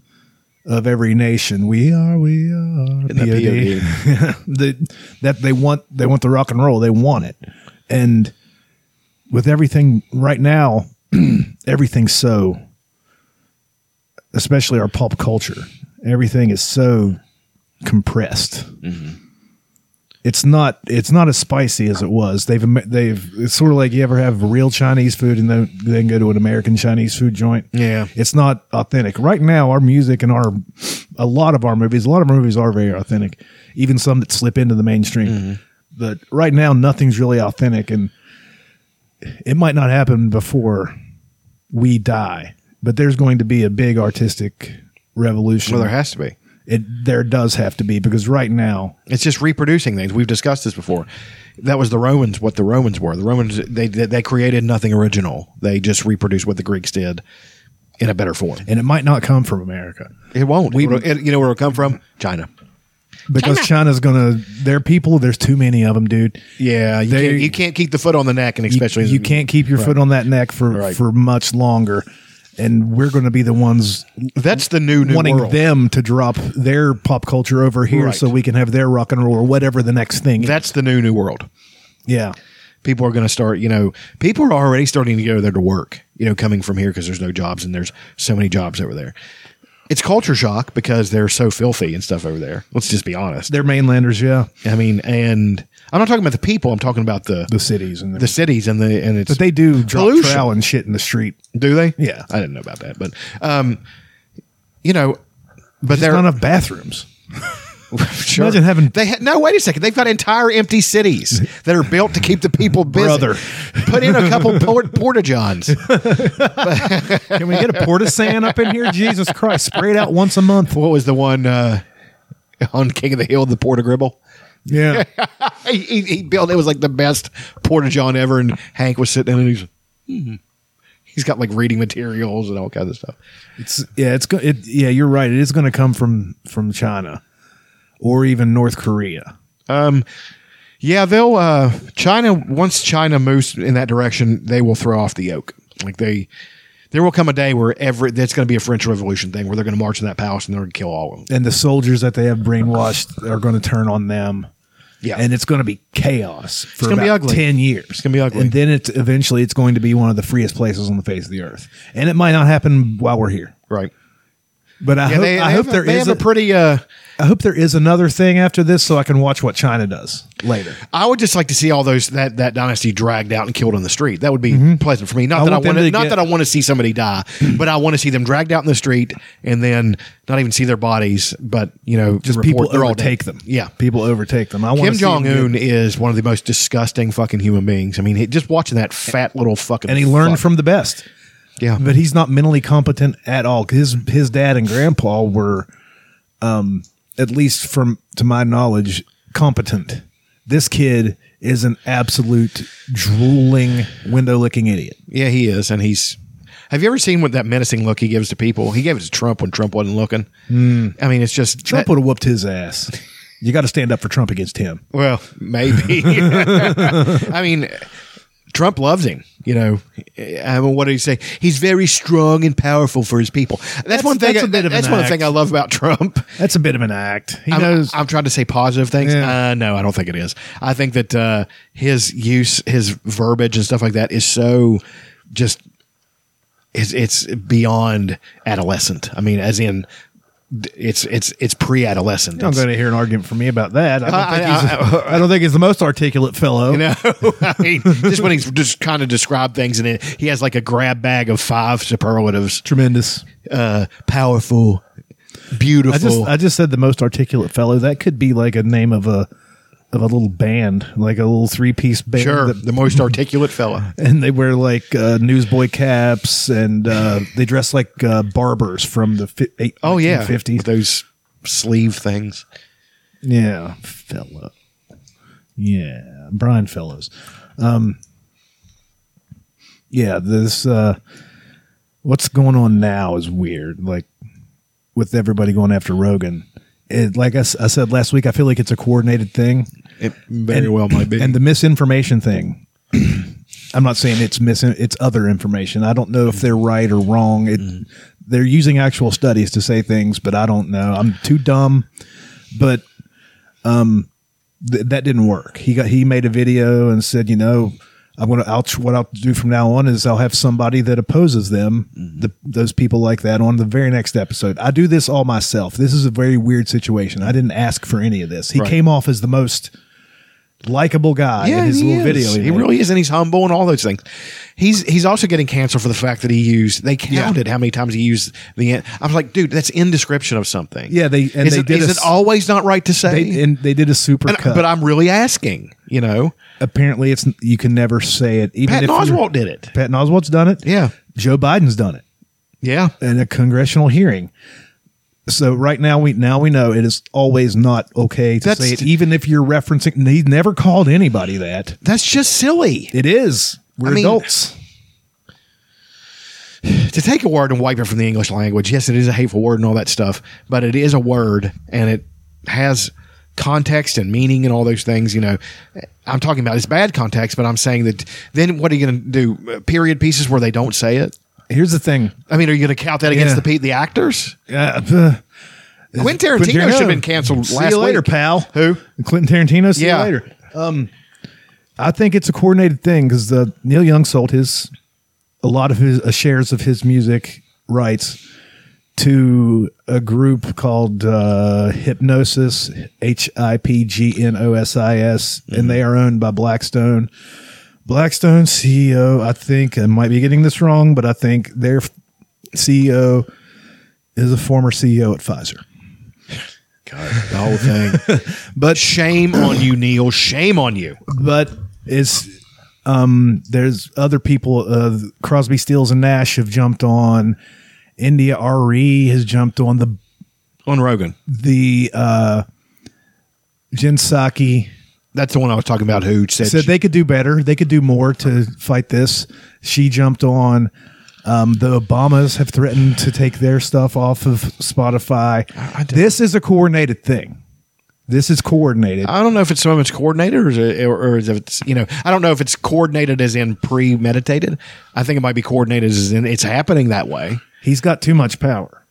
of every nation, we are, we are, the POD. the, that they want they want the rock and roll they want it and with everything right now everything's so especially our pop culture everything is so compressed. Mm-hmm. It's not it's not as spicy as it was. They've they've it's sort of like you ever have real chinese food and then then go to an american chinese food joint. Yeah. it's not authentic. Right now our music and our a lot of our movies a lot of our movies are very authentic even some that slip into the mainstream mm-hmm. But right now nothing's really authentic and it might not happen before we die but there's going to be a big artistic revolution Well, there has to be. it there does have to be because right now It's just reproducing things. We've discussed this before. That was the Romans. What the Romans were. The Romans they they created nothing original. They just reproduced what the Greeks did in a better form. and it might not come from america It won't. We- it- you know where it'll come from? China. Because china's gonna their people there's too many of them dude Yeah, you, They- can't, you can't keep the foot on the neck, and especially you can't keep your foot on that neck for Right. for much longer and we're going to be the ones That's the new new wanting world. them to drop their pop culture over here Right. so we can have their rock and roll or whatever the next thing is. That's the new new world. yeah People are going to start. You know, people are already starting to go there to work. You know, coming from here because there's no jobs and there's so many jobs over there. It's culture shock because they're so filthy and stuff over there. Let's just be honest. they're mainlanders yeah I mean, and I'm not talking about the people. I'm talking about the the cities and the cities and the and it's. but they do drop pollution. trowel and shit in the street do they? Yeah. I didn't know about that, but um, you know, but there's they're not enough bathrooms sure. imagine having- they ha- no. Wait a second. They've got entire empty cities that are built to keep the people busy. Brother. put in a couple port- porta johns. can we get a porta san up in here jesus christ spray it out once a month What was the one uh, on King of the Hill? The porta gribble. Yeah. he, he, he built it was like the best porta john ever, and Hank was sitting in and he's hmm. he's got like reading materials and all kinds of stuff. It's yeah, it's go- it, yeah, you're right. It is going to come from from China or even North Korea. Um, yeah, they'll uh, China once China moves in that direction, they will throw off the yoke. Like they, there will come a day where every that's going to be a French Revolution thing where they're going to march in that palace and they're going to kill all of them. And the soldiers that they have brainwashed are going to turn on them. Yeah. And it's going to be chaos for gonna be ugly. 10 years. It's gonna be ugly. And then it's eventually it's going to be one of the freest places on the face of the earth. And it might not happen while we're here. Right. But I Yeah, hope, they, I they hope there they is a, a pretty. Uh, I hope there is another thing after this so I can watch what China does later. I would just like to see all those that that dynasty dragged out and killed in the street. That would be pleasant for me. Not Mm-hmm. I that I want to, not get- that I want to see somebody die, but I want to see them dragged out in the street and then not even see their bodies, but you know, Just people they're all overtake dead. them. Yeah. People overtake them. I Kim to see them Jong Un is one of the most disgusting fucking human beings. I mean, he, just watching that fat little fucking and he learned fuck. from the best. Yeah, but he's not mentally competent at all. His his dad and grandpa were, um, at least from to my knowledge, competent. This kid is an absolute drooling, window licking idiot. yeah, he is, and he's. Have you ever seen what that menacing look he gives to people? He gave it to Trump when Trump wasn't looking. I mean, it's just Trump that- would have whooped his ass. You got to stand up for Trump against him. Well, maybe. I mean, Trump loves him. You know, I mean, what did he say? He's very strong and powerful for his people. That's, one thing. that's a bit of that's one act. thing I love about Trump. That's a bit of an act. He I'm, knows. I'm trying to say positive things. Yeah. Uh, no, I don't think it is. I think that uh, his use, his verbiage and stuff like that is so just. It's, it's beyond adolescent. I mean, as in, it's it's it's pre-adolescent. I'm going to hear an argument from me about that. I don't, I- think, I- he's, I don't think he's the most articulate fellow. You know, I mean, just when he's just kind of described things, and it, he has like a grab bag of five superlatives: Tremendous. uh, powerful, beautiful. I just I just said the most articulate fellow. That could be like a name of a of a little band, like a little three piece band. sure, that- the most articulate fella. and they wear like uh, newsboy caps, and uh, they dress like uh, barbers from the fi- eight, Oh yeah, fifties. those sleeve things. Yeah, fella. Yeah, Brian Fellows. Um, yeah, this uh, what's going on now is weird. Like with everybody going after Rogan. It, like I said last week, I feel like it's a coordinated thing. It very And- well might be. And the misinformation thing. I'm not saying it's missing. It's other information. I don't know if they're right or wrong. It, They're using actual studies to say things, but I don't know. I'm too dumb. But um, th- that didn't work. He got he made a video and said, you know, I'm gonna. I'll what I'll do from now on is I'll have somebody that opposes them, mm-hmm. the, those people like that, on the very next episode. I do this all myself. This is a very weird situation. I didn't ask for any of this. He Right. came off as the most likable guy in his little is. video. He made. really is, and he's humble and all those things. He's he's also getting canceled for the fact that he used. They counted how many times he used the. I was like, dude, that's in description of something. Yeah, they- and is they it, did is a it always not right to say? They, and they did a super And- cut. but I'm really asking. You know, apparently it's you can never say it. Even Patton if Oswalt did it. Patton Oswalt's done it. Yeah. Joe Biden's done it Yeah, in a congressional hearing. So right now we now we know it is always not okay to That's- say it, even if you're referencing. He never called anybody that. that's just silly. It is. We're I mean- adults. to take a word and wipe it from the English language, yes, it is a hateful word and all that stuff, but it is a word and it has context and meaning and all those things. You know, I'm talking about it's bad context, but I'm saying that then what are you going to do? Period pieces where they don't say it? Here's the thing. I mean, are you going to count that against Yeah. the pe- the actors? Uh, uh, Quentin Tarantino should have been canceled See last you later, week. pal. Who? Quentin Tarantino. See Yeah. you later. Um, I think it's a coordinated thing because uh, Neil Young sold his a lot of his uh, shares of his music rights to a group called uh, Hipgnosis, H I P G N O S I S, and they are owned by Blackstone. Blackstone CEO, I think, I might be getting this wrong, but I think their CEO is a former CEO at Pfizer. God, the whole thing. but shame on you, Neil. Shame on you. but it's um there's other people uh crosby stills and nash have jumped on India.Arie has jumped on the On Rogan. the uh Jen Psaki That's the one I was talking about. Who said, said they could do better. They could do more to fight this. She jumped on. Um, the Obamas have threatened to take their stuff off of Spotify. This is a coordinated thing. This is coordinated. I don't know if it's of it's coordinated or, it, or, is it's you know I don't know if it's coordinated as in premeditated. I think it might be coordinated as in it's happening that way. He's got too much power.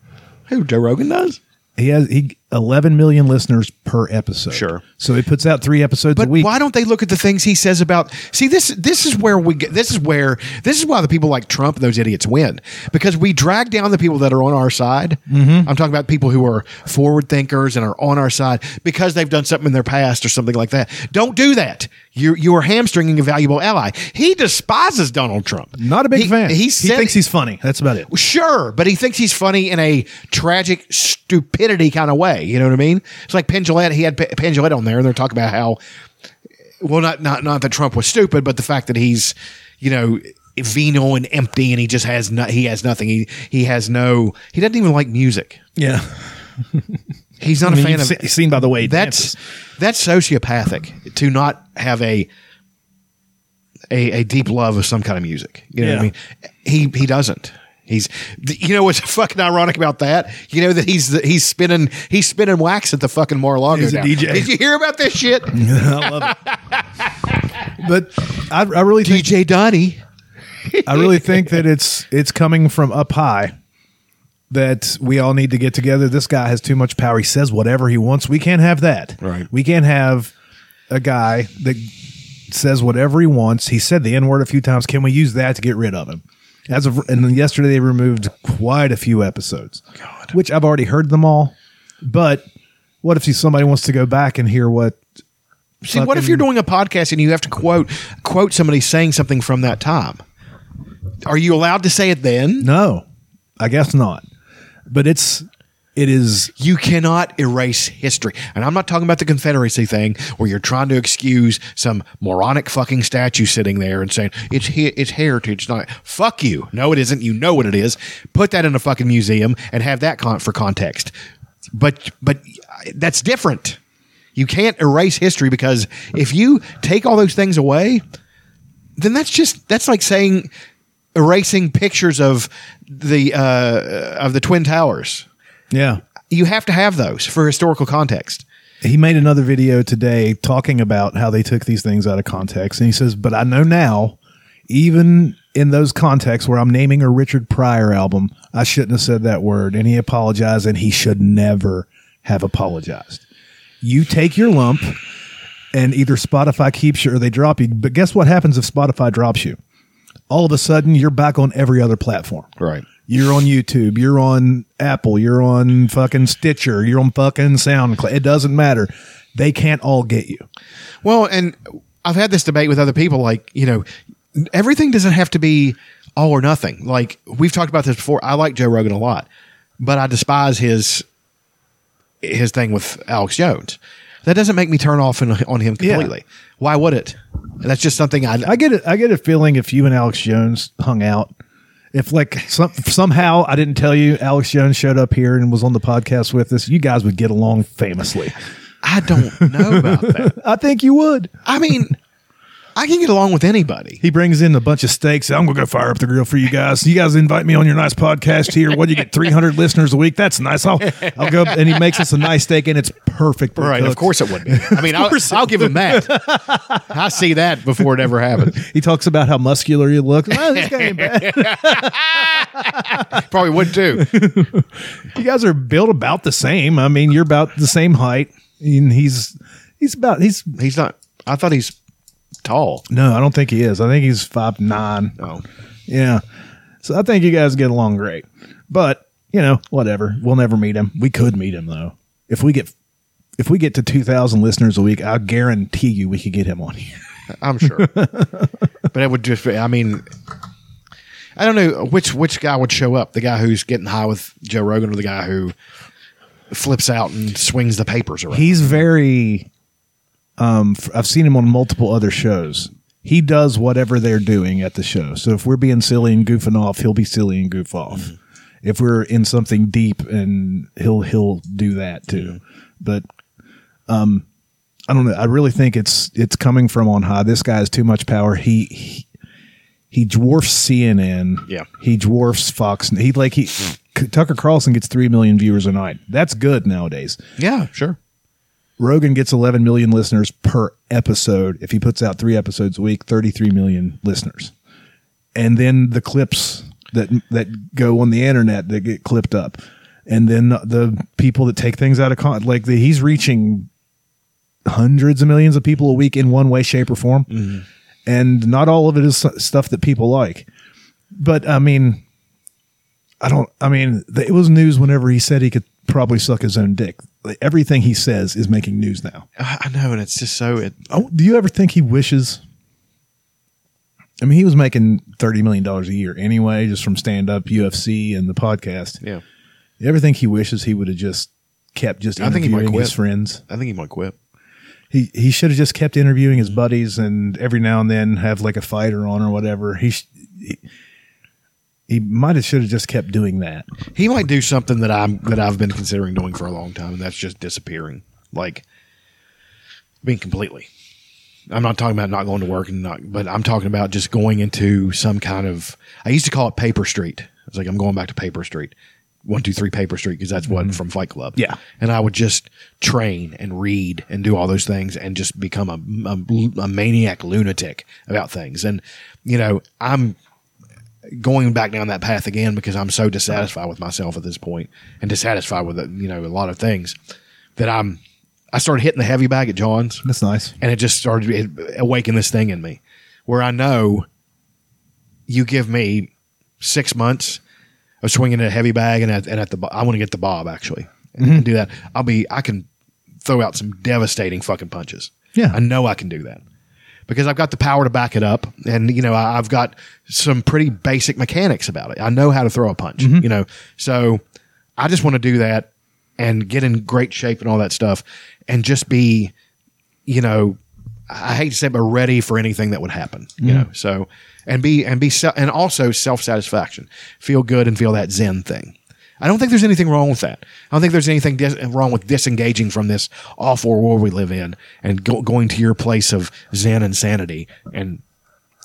Who Joe Rogan does? He has he 11 million listeners per episode. Sure. So he puts out three episodes But a week. why don't they look at the things he says about? See, this this is where we get. This is where this is why the people like Trump and those idiots win because we drag down the people that are on our side. Mm-hmm. I'm talking about people who are forward thinkers and are on our side because they've done something in their past or something like that. Don't do that. You you are hamstringing a valuable ally. He despises Donald Trump. Not a big He- fan. He, he thinks he's funny. That's about it. Sure, but he thinks he's funny in a tragic stupidity kind of way. You know what I mean? It's like Penn Jillette. He had P- Penn on there, and they're talking about how, well, not not not that Trump was stupid, but the fact that he's, you know, venal and empty, and he just has no, he has nothing. He he has no. He doesn't even like music. Yeah. He's not I mean, a fan of. se- seen by the way that's dances. that's sociopathic to not have a. A, a deep love of some kind of music, you know what I mean. He he doesn't. He's, you know what's fucking ironic about that? You know that he's he's spinning he's spinning wax at the fucking Mar-a-Lago. He's a now. DJ. Did you hear about this shit? I love it. but I, I really think DJ Donnie. I really think that it's it's coming from up high that we all need to get together. This guy has too much power. He says whatever he wants. We can't have that. Right. We can't have a guy that says whatever he wants. He said the N word a few times. Can we use that to get rid of him? As of and then yesterday they removed quite a few episodes. God. Which I've already heard them all. But what if somebody wants to go back and hear what See, what if you're doing a podcast and you have to quote quote somebody saying something from that time? Are you allowed to say it then? No, I guess not. But it's it is You cannot erase history. And I'm not talking about the Confederacy thing where you're trying to excuse some moronic fucking statue sitting there and saying it's he- it's heritage. It's not fuck you. No, it isn't. You know what it is. Put that in a fucking museum and have that con- for context. But but that's different. You can't erase history because if you take all those things away, then that's just that's like saying erasing pictures of the uh, of the twin towers yeah. you have to have those for historical context. He made another video today talking about how they took these things out of context. And he says, But I know now, even in those contexts where I'm naming a Richard Pryor album, I shouldn't have said that word. And he apologized, and he should never have apologized. You take your lump, and either Spotify keeps you or they drop you. But guess what happens if Spotify drops you? All of a sudden, you're back on every other platform. Right. You're on YouTube. You're on Apple. You're on fucking Stitcher. You're on fucking SoundCloud. It doesn't matter. They can't all get you. Well, and I've had this debate with other people. Like, you know, everything doesn't have to be all or nothing. Like we've talked about this before. I like Joe Rogan a lot, but I despise his his thing with Alex Jones. That doesn't make me turn off on, on him Yeah. completely. Why would it? That's just something I. I get it. I get a feeling if you and Alex Jones hung out, if like some, somehow I didn't tell you Alex Jones showed up here and was on the podcast with us, you guys would get along famously. I don't know about that. I think you would. I mean, I can get along with anybody. He brings in a bunch of steaks. I'm gonna go fire up the grill for you guys. You guys invite me on your nice podcast here. What do you get? 300 listeners a week. That's nice. I'll I'll go. And he makes us a nice steak, and it's perfect. Right, of course it would be. I mean, I'll, I'll give him that. I see that before it ever happens. He talks about how muscular he looks. Well, this guy ain't bad. Probably would too. You guys are built about the same. I mean, you're about the same height, and he's he's about he's He's not. I thought he's tall. no, I don't think he is. I think he's five nine. Oh, Yeah, so I think you guys get along great. But you know, whatever. We'll never meet him. We could meet him though. If we get if we get to two thousand listeners a week, I guarantee you we could get him on here. I'm sure. but it would just. Be, I mean, I don't know which which guy would show up. The guy who's getting high with Joe Rogan, or the guy who flips out and swings the papers around. He's very. Um, I've seen him on multiple other shows. He does whatever they're doing at the show. So if we're being silly and goofing off, he'll be silly and goof off. If we're in something deep, and he'll he'll do that too. But um, I don't know. I really think it's it's coming from on high. This guy has too much power. He he, he dwarfs CNN. Yeah. he dwarfs Fox. He like he Tucker Carlson gets three million viewers a night. That's good nowadays. Yeah, sure. Rogan gets 11 million listeners per episode. If he puts out three episodes a week, 33 million listeners. And then the clips that that go on the internet that get clipped up, and then the people that take things out of con like the, he's reaching hundreds of millions of people a week in one way, shape, or form. Mm-hmm. And not all of it is stuff that people like. But I mean, I don't. I mean, it was news whenever he said he could probably suck his own dick. Like, everything he says is making news now. I know, and it's just so. It, Oh, do you ever think he wishes? I mean, he was making thirty million dollars a year anyway, just from stand up, UFC, and the podcast. yeah, You ever think he wishes he would have just kept just I think he might interviewing his quit. friends? I think he might quit. He he should have just kept interviewing his buddies, and every now and then have like a fighter on or whatever. He sh- he, he might have should have just kept doing that. He might do something that I'm that I've been considering doing for a long time, and that's just disappearing, like being completely. I'm not talking about not going to work and not, but I'm talking about just going into some kind of. I used to call it Paper Street. It's like, I'm going back to Paper Street, one two three Paper Street, because that's what mm-hmm. from Fight Club. Yeah. and I would just train and read and do all those things and just become a, a, a maniac lunatic about things. And you know, I'm going back down that path again because I'm so dissatisfied with myself at this point and dissatisfied with you know a lot of things that I'm. I started hitting the heavy bag at John's That's nice. and it just started it awakened this thing in me where I know you give me six months of swinging a heavy bag and at, and at the I want to get the bob actually and mm-hmm. do that. I'll be I can throw out some devastating fucking punches. Yeah. I know I can do that because I've got the power to back it up, and you know I- I've got some pretty basic mechanics about it. I know how to throw a punch. Mm-hmm. You know, so I just want to do that and get in great shape and all that stuff, and just be, you know, I hate to say, it, but ready for anything that would happen. You mm-hmm. know, so and be and be and also self satisfaction, feel good and feel that zen thing. I don't think there's anything wrong with that. I don't think there's anything dis- wrong with disengaging from this awful world we live in and go- going to your place of zen and sanity and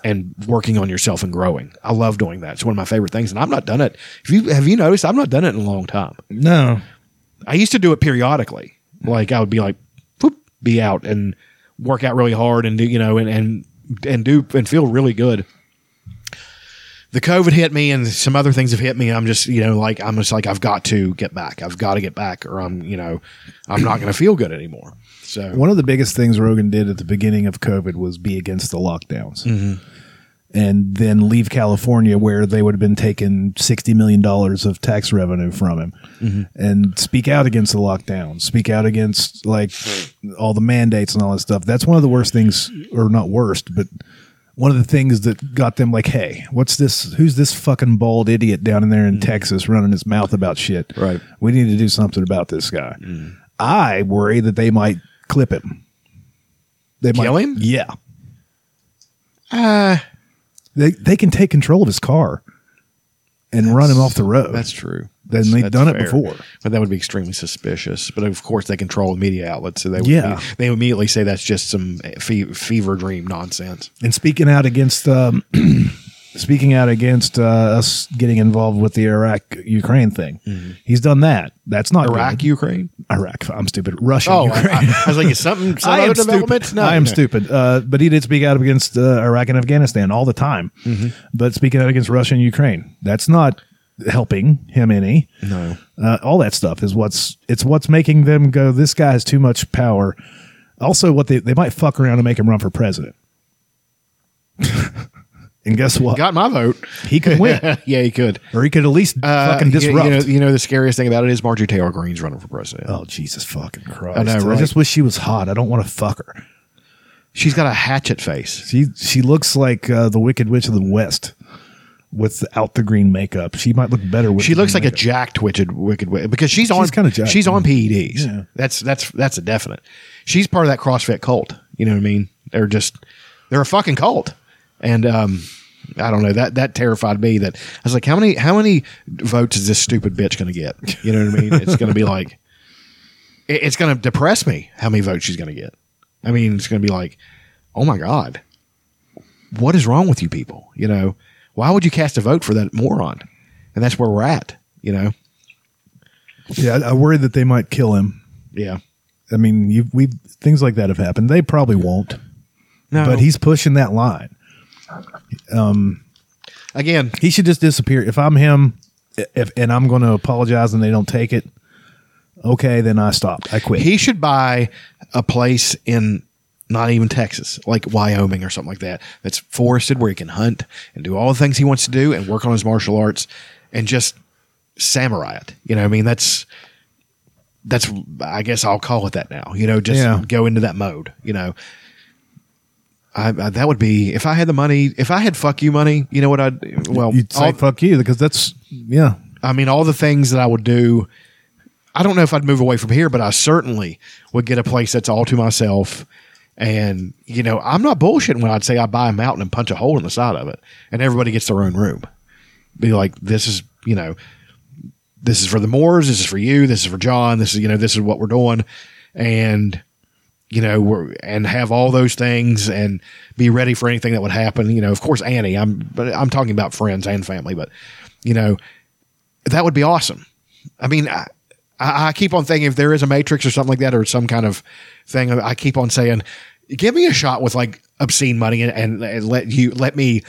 and working on yourself and growing. I love doing that. It's one of my favorite things, and I've not done it. If you have you noticed, I've not done it in a long time. No, I used to do it periodically. Like I would be like, whoop, be out and work out really hard and do you know and and and do and feel really good. The COVID hit me and some other things have hit me. I'm just you know like I'm just like I've got to get back. I've got to get back, or I'm you know I'm not going to feel good anymore. So one of the biggest things Rogan did at the beginning of COVID was be against the lockdowns. Mm-hmm. And then leave California, where they would have been taking sixty million dollars of tax revenue from him, mm-hmm. and speak out against the lockdowns. Speak out against like all the mandates and all that stuff. That's one of the worst things, or not worst, but one of the things that got them like, hey, what's this? Who's this fucking bald idiot down in there in Texas running his mouth about shit? Right. We need to do something about this guy. I worry that they might clip him. They Kill might, him? Yeah. uh, They they can take control of his car and run him off the road. that's true. Then they've that's done it before. but that would be extremely suspicious. But of course, they control the media outlets, so they would Yeah. they immediately say that's just some fe- fever dream nonsense. and speaking out against um, speaking out against uh, us getting involved with the Iraq Ukraine thing. He's done that. That's not Mm-hmm. Iraq, good. Ukraine. Iraq. I'm stupid. Russia. Oh, I, Ukraine. I- I was like, is something? Some I other am stupid. No, I am no. stupid. Uh, but he did speak out against uh, Iraq and Afghanistan all the time. Mm-hmm. But speaking out against Russia and Ukraine, that's not helping him any. No. Uh, all that stuff is what's it's what's making them go. This guy has too much power. Also, what they they might fuck around and make him run for president. and guess what? Got my vote. he could win, yeah, he could. or he could at least Uh, fucking disrupt. You know, you know, the scariest thing about it is Marjorie Taylor Greene's running for president. oh Jesus fucking Christ! I know, right? just wish she was hot. I don't want to fuck her. She's got a hatchet face. She she looks like uh, the Wicked Witch of the West without the green makeup. She might look better with. She looks like green a jacked, wicked, wicked, wi- because she's on. kinda jacked, She's on. PEDs. Yeah. That's that's that's a definite. She's part of that CrossFit cult. You know what I mean? They're just they're a fucking cult, and um, I don't know that that terrified me. That I was like, how many how many votes is this stupid bitch going to get? You know what I mean? It's going to be like, it- it's going to depress me how many votes she's going to get. I mean, it's going to be like, oh my god, what is wrong with you people? You know, why would you cast a vote for that moron? And that's where we're at. You know, Yeah, I, I worry that they might kill him. yeah. I mean, you we things like that have happened. They probably won't, No, but he's pushing that line. Um, again. He should just disappear. If I'm him, if and I'm going to apologize and they don't take it, okay, then I stop. I quit. He should buy a place in not even Texas, like Wyoming or something like that, that's forested where he can hunt and do all the things he wants to do and work on his martial arts and just samurai it. You know, what I mean, that's that's I guess I'll call it that now. You know, just Yeah. go into that mode. You know, I, I that would be if I had the money. If I had fuck you money, you know what I'd well, You'd say all- fuck you because that's yeah. I mean, all the things that I would do. I don't know if I'd move away from here, but I certainly would get a place that's all to myself. And you know, I'm not bullshitting when I'd say I buy a mountain and punch a hole in the side of it, and everybody gets their own room. Be like, this is you know, this is for the Moors, this is for you, this is for John, this is you know, this is what we're doing, and you know, we're and have all those things and be ready for anything that would happen. You know, of course, Annie. I'm but I'm talking about friends and family, but you know, that would be awesome. I mean, I, I I keep on thinking if there is a matrix or something like that, or some kind of thing, I keep on saying, give me a shot with like obscene money and, and, and let you let me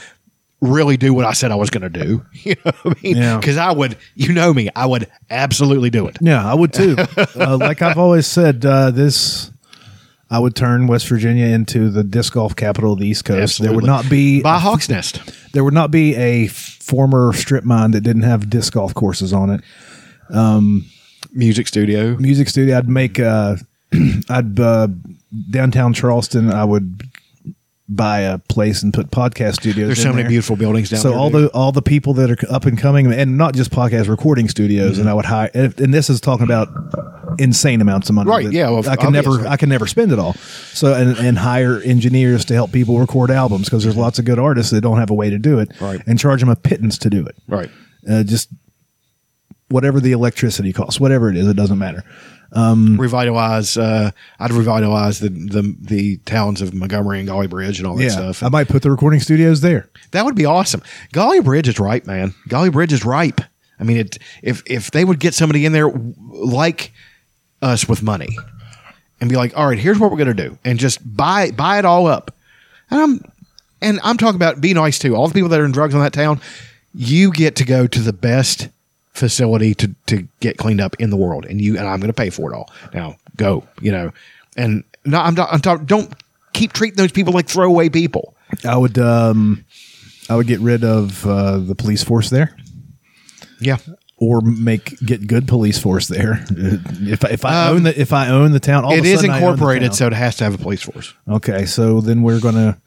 really do what I said I was going to do. You know what I mean? Yeah. Because I would, you know me, I would absolutely do it. Yeah, I would too. uh, like I've always said, uh, this I would turn West Virginia into the disc golf capital of the East Coast. There would not be By Hawk's Nest. there would not be a former strip mine that didn't have disc golf courses on it. Music studio. Music studio. I'd make. Uh, I'd uh, downtown Charleston. I would buy a place and put podcast studios. There's so many there. beautiful buildings down so there. So all dude. the all the people that are up and coming, and not just podcast recording studios, Mm-hmm. and I would hire. And this is talking about insane amounts of money. Right, yeah, well, I can never. I can never spend it all. So and, and hire engineers to help people record albums because there's lots of good artists that don't have a way to do it, Right. And charge them a pittance to do it, right. uh, just whatever the electricity costs, whatever it is, it doesn't matter. Um, Revitalize. Uh, I'd revitalize the, the the towns of Montgomery and Gauley Bridge and all that Yeah, stuff. I might put the recording studios there. That would be awesome. Gauley Bridge is ripe, man. Gauley Bridge is ripe. I mean, it, if if they would get somebody in there like us with money and be like, all right, here's what we're gonna do, and just buy buy it all up. And I'm and I'm talking about be nice to All the people that are in drugs in that town, you get to go to the best facility to to get cleaned up in the world, and you and I'm gonna pay for it all. Now go, you know, and no, I'm not. I'm talking. Don't keep treating those people like throwaway people. I would um, I would get rid of uh, the police force there. Yeah. or make get good police force there. If I- if I Um, own the if I own the town, all a is sudden I own the incorporated, so it has to have a police force. okay, so then we're gonna.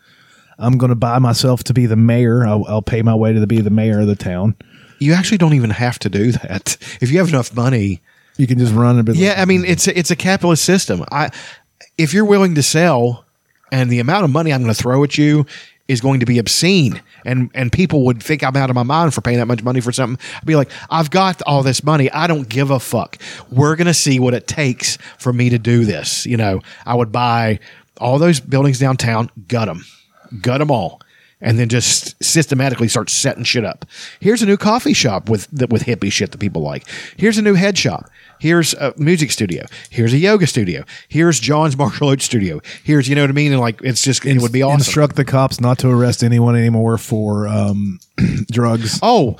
I'm gonna buy myself to be the mayor. I'll, I'll pay my way to be the mayor of the town. You actually don't even have to do that if you have enough money. You can just run a bit. Yeah, I mean it's a, it's a capitalist system. I if you're willing to sell, and the amount of money I'm going to throw at you is going to be obscene, and and people would think I'm out of my mind for paying that much money for something. I'd be like, I've got all this money. I don't give a fuck. We're going to see what it takes for me to do this. You know, I would buy all those buildings downtown, gut them, gut them all. And then just systematically start setting shit up. Here's a new coffee shop with with hippie shit that people like. Here's a new head shop. Here's a music studio. Here's a yoga studio. Here's John's martial arts studio. Here's you know what I mean. And like it's just it would be awesome. Instruct the cops not to arrest anyone anymore for um, drugs. Oh,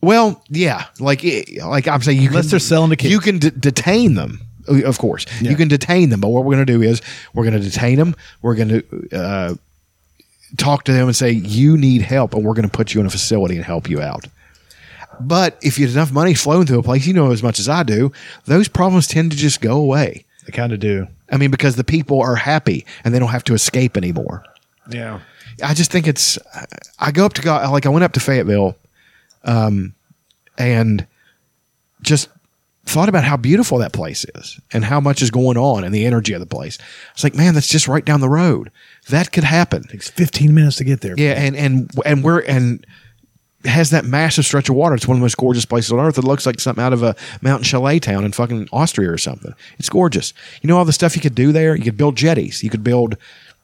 well, yeah. Like, it- like I'm saying, you Unless can, they're selling to kids. You can d- detain them, of course. Yeah. You can detain them, but what we're going to do is we're going to detain them. We're going to uh, talk to them and say you need help, and we're going to put you in a facility and help you out. But if you have enough money flowing through a place, you know as much as I do, those problems tend to just go away. They kind of do. I mean, because the people are happy and they don't have to escape anymore. Yeah. I just think it's. I go up to God, like I went up to Fayetteville, um, and just thought about how beautiful that place is and how much is going on and the energy of the place. It's like, man, that's just right down the road. That could happen. Takes 15 minutes to get there. Yeah, and and and we're and has that massive stretch of water. It's one of the most gorgeous places on earth. It looks like something out of a mountain chalet town in fucking Austria or something. It's gorgeous. You know all the stuff you could do there. You could build jetties. You could build,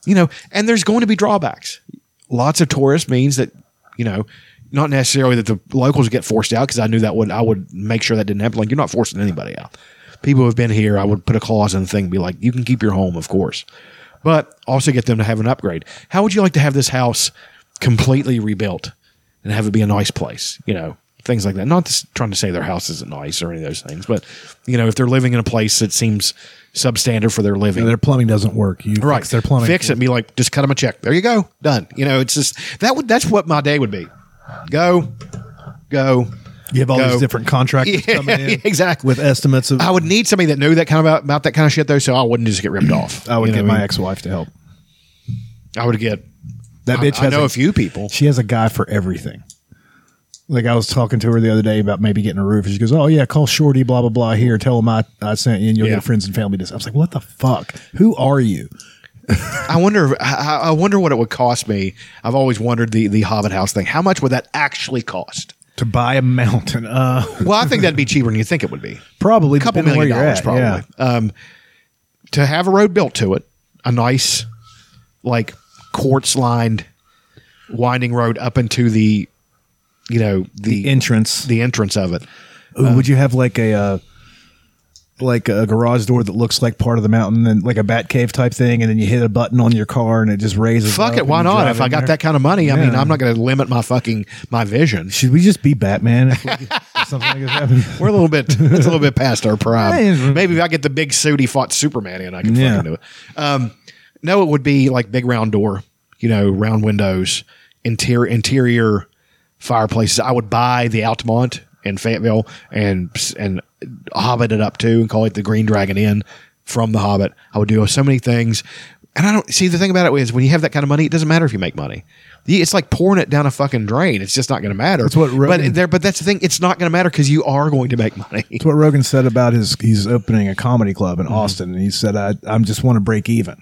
you know, and there's going to be drawbacks. Lots of tourists means that, you know, not necessarily that the locals get forced out because I knew that would I would make sure that didn't happen. Like you're not forcing anybody out. People who have been here, I would put a clause in the thing, and be like, you can keep your home, of course, but also get them to have an upgrade. How would you like to have this house completely rebuilt and have it be a nice place? You know, things like that. Not just trying to say their house isn't nice or any of those things, but you know, if they're living in a place that seems substandard for their living, Their plumbing doesn't work. You right? fix their plumbing. Fix it and be like, just cut them a check. There you go, done. You know, it's just that would that's what my day would be. Go, go. You have all Go. these different contractors Yeah, coming in exactly. with estimates of. I would need somebody that knew that kind of about, about that kind of shit though, so I wouldn't just get ripped off. I would You know get my mean? ex-wife to help. I would get. That bitch I has know a, a few people. She has a guy for everything. Like I was talking to her the other day about maybe getting a roof. and She goes, "Oh yeah, call Shorty, blah blah blah. Here, tell him I, I sent you, and you'll Yeah. get friends and family." This. I was like, "What the fuck? Who are you?" I wonder. I, I wonder what it would cost me. I've always wondered the the Hobbit house thing. How much would that actually cost? To buy a mountain? Uh, Well, I think that'd be cheaper than you think it would be. probably A couple million dollars, at, probably. Yeah. Um, to have a road built to it, a nice, like quartz lined, winding road up into the, you know, the The entrance. the entrance of it. Ooh, would you have like a uh, like a garage door that looks like part of the mountain, and like a bat cave type thing, and then you hit a button on your car and it just raises. Fuck it, why not? If I got there? that kind of money, I mean, I'm not going to limit my fucking my vision. should we just be Batman? If we, if something like this happened? We're a little bit, it's a little bit past our prime. Maybe if I get the big suit he fought Superman in, I can Yeah. fucking do it. Um, no, it would be like big round door, you know, round windows, interior interior fireplaces. I would buy the Altamont in Fayetteville and and Hobbit it up too, and call it the Green Dragon Inn from the Hobbit. I would do so many things, and I don't see the thing about it is when you have that kind of money, it doesn't matter if you make money. It's like pouring it down a fucking drain. It's just not going to matter. That's what Rogan- but there. But that's the thing. It's not going to matter because you are going to make money. That's what Rogan said about his. He's opening a comedy club Mm-hmm. in Austin, and he said, "I I'm just want to break even."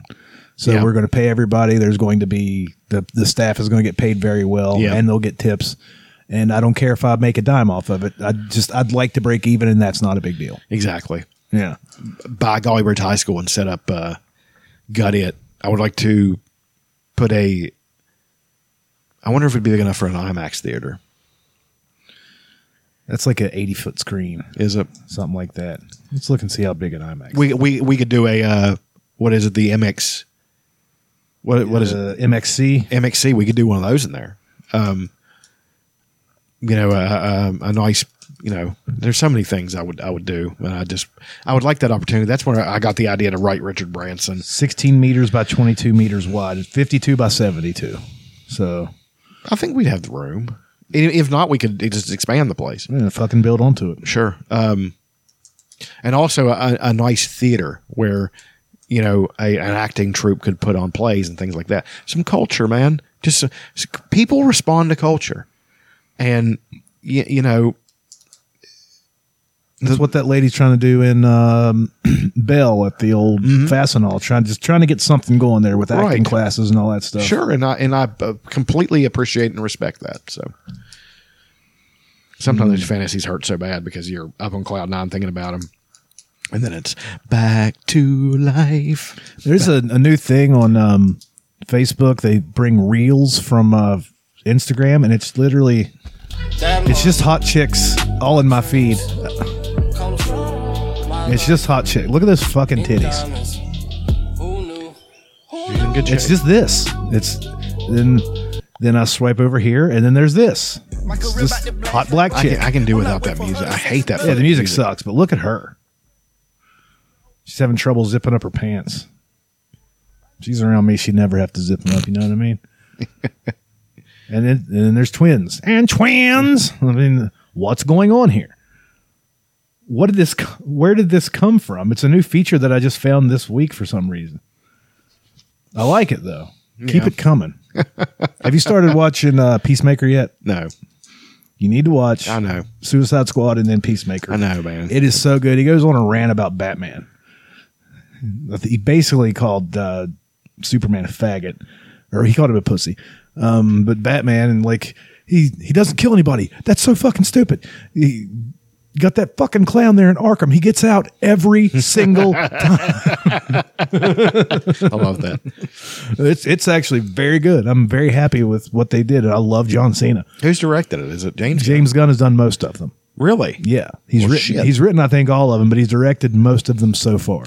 So Yeah. we're going to pay everybody. There's going to be the the staff is going to get paid very well, Yeah. and they'll get tips. And I don't care if I make a dime off of it. I just I'd like to break even, and that's not a big deal. Exactly. Yeah, Buy Gauley Bridge High School and set up uh, Gut It. I would like to put a. I wonder if it'd be big enough for an IMAX theater. that's like an 80 foot screen, Is it? something like that. Let's look and see how big an IMAX. We we we could do a uh, what is it? The MX. What what is it? Uh, MXC. MXC. We could do one of those in there. Um, you know, a, a, a nice. You know, there's so many things I would I would do, and I just I would like that opportunity. That's where I got the idea to write Richard Branson. 16 meters by 22 meters wide, 52 by 72. So I think we'd have the room. If not, we could just expand the place. I'm fucking build onto it. Sure. Um, and also a, a nice theater where, you know, a, an acting troupe could put on plays and things like that. Some culture, man. Just uh, people respond to culture. And, you, you know, That's what that lady's trying to do in um, Belle at the old Fastenal, trying just trying to get something going there with acting Mm-hmm. Right. classes and all that stuff. sure. And I, and I uh, completely appreciate and respect that. So sometimes these fantasies hurt so bad because you're up on cloud nine thinking about them. And then it's back to life. There's a, a new thing on um, Facebook. They bring reels from uh, Instagram, and it's literally it's just hot chicks all in my feed. It's just hot chick. Look at those fucking titties. She's in good shape. It's just this. It's then then I swipe over here, and then there's this. It's just hot black I chick. can, I can do without that music. I hate that. Yeah, fucking the music sucks, but look at her. She's having trouble zipping up her pants. She's around me, she'd never have to zip them up. You know what I mean? and then, and then there's twins and twins. I mean, what's going on here? What did this? Where did this come from? It's a new feature that I just found this week for some reason. I like it though. Keep it coming. have you started watching uh, Peacemaker yet? No, You need to watch. I know. Suicide Squad and then Peacemaker. I know, man. It is so good. He goes on a rant about Batman. He basically called uh, Superman a faggot, or he called him a pussy. Um, but Batman and like he he doesn't kill anybody. That's so fucking stupid. He got that fucking clown there in Arkham. He gets out every single time. I love that. It's it's actually very good. I'm very happy with what they did. I love John Cena. Who's directed it? Is it James? James Gunn has done most of them. Really? Yeah, he's Well, written. shit. He's written, I think, all of them, but he's directed most of them so far.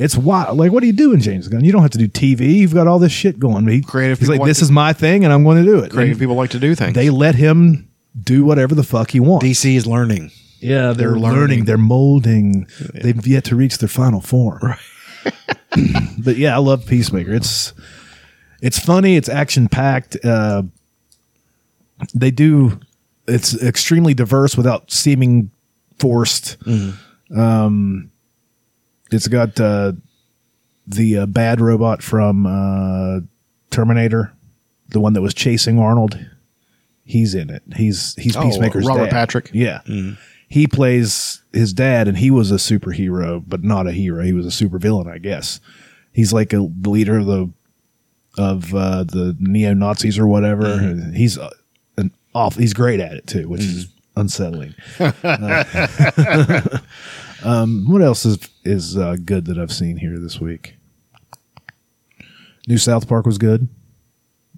It's wild. Like, what are you doing, James Gunn? You don't have to do TV. You've got all this shit going. He, Creative He's people like, like this to- is my thing, and I'm going to do it. Creative And people like to do things. They let him do whatever the fuck he wants. DC is learning. yeah, they're, they're learning. learning. They're molding. They've yet to reach their final form. but yeah, I love Peacemaker. It's it's funny. It's action packed. Uh, they do. It's extremely diverse without seeming forced. Um, it's got uh, the uh, bad robot from uh, Terminator, the one that was chasing Arnold. He's in it. He's he's Oh, Peacemaker's Robert dad. Patrick? Yeah, he plays his dad, and he was a superhero, but not a hero. He was a supervillain, I guess. He's like a the leader of the of uh, the neo Nazis or whatever. He's uh, an off. He's great at it too, which is unsettling. Um, what else is is uh, good that I've seen here this week? New South Park was good.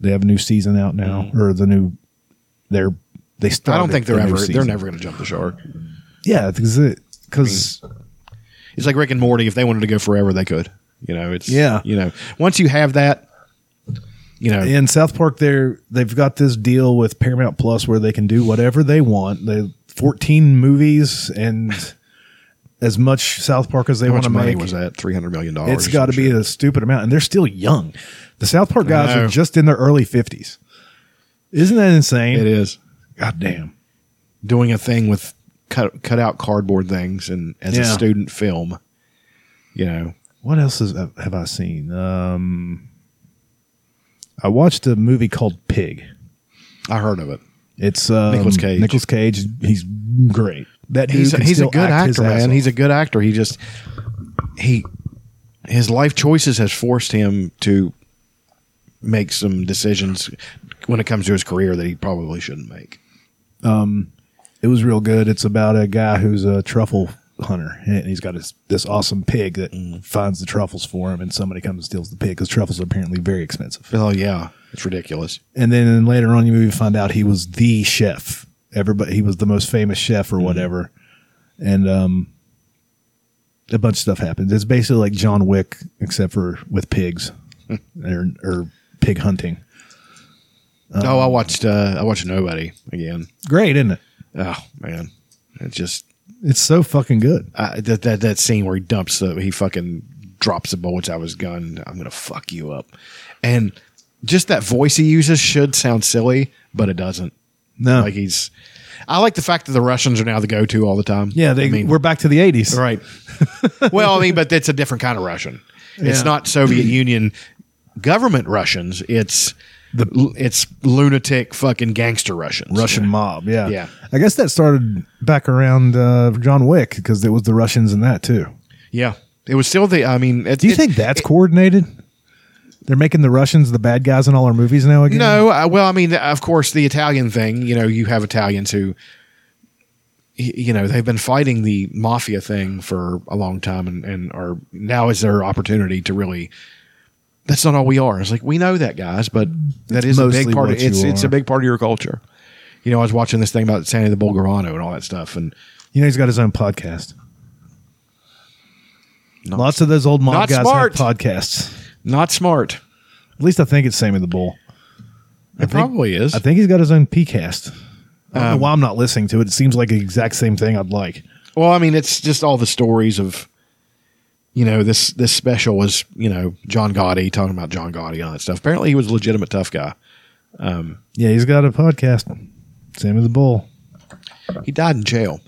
They have a new season out now, or the new. They're they I don't think they're ever. They're never going to jump the shark. Yeah, because it because It's like Rick and Morty. If they wanted to go forever, they could. You know, it's Yeah. You know, once you have that, you know, in South Park, they're they've got this deal with Paramount Plus where they can do whatever they want. They fourteen movies and as much South Park as they how want much to money make. was that? Three hundred million dollars. It's got to be a stupid amount, and they're still young. The South Park guys know. are just in their early fifties. Isn't that insane? It is God damn. doing a thing with cut cut out cardboard things and as a student film. You know, What else is, have I seen? Um, I watched a movie called Pig. I heard of it. It's um, Nicolas Cage. Nicolas Cage. He's great. That He's a, he's a good act actor, man. He's a good actor. He just he his life choices has forced him to make some decisions when it comes to his career that he probably shouldn't make. It was real good. It's about a guy who's a truffle hunter, and he's got this, this awesome pig that Mm. finds the truffles for him, and somebody comes and steals the pig because truffles are apparently very expensive. Oh yeah, it's ridiculous. And then later on, you maybe find out he was the chef. Everybody, he was the most famous chef Mm-hmm. or whatever, and um, a bunch of stuff happens. It's basically like John Wick, except for with pigs or, or pig hunting. oh, I watched uh, I watched Nobody again. Great, isn't it? Oh man, it just It's so fucking good. uh, that that that scene where he dumps the he fucking drops the bullets out of his gun. I'm gonna fuck you up, and just that voice he uses should sound silly, but it doesn't. No, Like he's. I like the fact that the Russians are now the go-to all the time. yeah, they I mean, we're back to the eighties. right. well, I mean, but it's a different kind of Russian. It's not Soviet Union government Russians. It's The- it's lunatic fucking gangster Russians. Russian mob. Yeah, Yeah. I guess that started back around uh, John Wick because it was the Russians in that too. Yeah, it was still the. I mean, it, Do you it- think that's coordinated? They're making the Russians the bad guys in all our movies now again. No, uh, well, I mean, of course, the Italian thing. You know, you have Italians who, you know, they've been fighting the mafia thing for a long time, and and are now is their opportunity to really. That's not all we are. It's like we know that, guys, but that is a big part. Of, it's it's a big part of your culture. You know, I was watching this thing about Sammy the Bull Gravano and all that stuff, and You know he's got his own podcast. not, Lots of those old mob guys smart. have podcasts. Not smart. At least I think it's Sammy the Bull. It probably is. I think he's got his own PCast. I Um, know why I'm not listening to it. It seems like the exact same thing I'd like. Well, I mean, it's just all the stories of, you know, this this special was, you know, John Gotti talking about John Gotti and all that stuff. Apparently, he was a legitimate tough guy. Yeah, he's got a podcast. Sammy the Bull. He died in jail.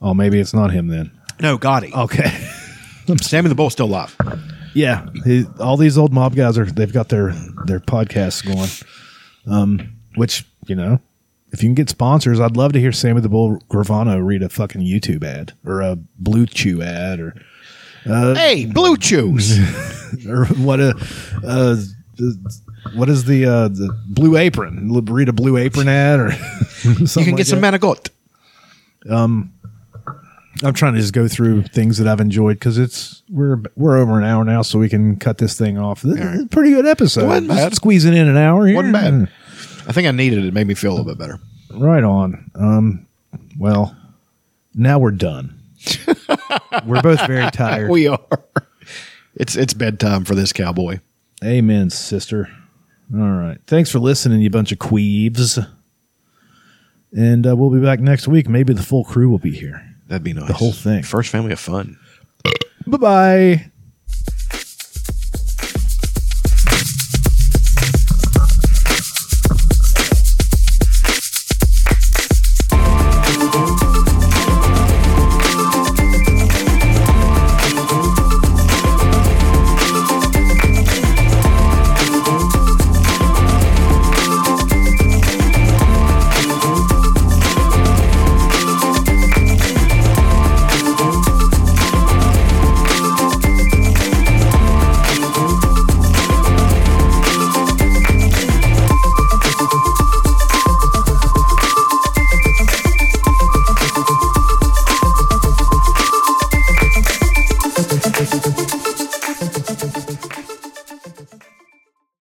Oh, maybe it's not him then. No, Gotti. Okay. Sammy the Bull's still alive. Yeah, he, all these old mob guys are. They've got their their podcasts going. Um, which you know, if you can get sponsors, I'd love to hear Sammy the Bull Gravano read a fucking YouTube ad or a Blue Chew ad or Hey, Blue Chews. or what a uh, what is the uh, the Blue Apron? Read a Blue Apron ad or You something can like get some that. manigot. I'm trying to just go through things that I've enjoyed because it's we're we're over an hour now, so we can cut this thing off. This is a pretty good episode. Wasn't bad. Squeezing in an hour here. Wasn't bad. I think I needed it. It made me feel a little bit better. Right on. Um, well, now we're done. we're both very tired. We are. It's it's bedtime for this cowboy. Amen, sister. All right. Thanks for listening, you bunch of queeves. And uh, we'll be back next week. Maybe the full crew will be here. That'd be nice. The whole thing. First family of fun. Bye bye.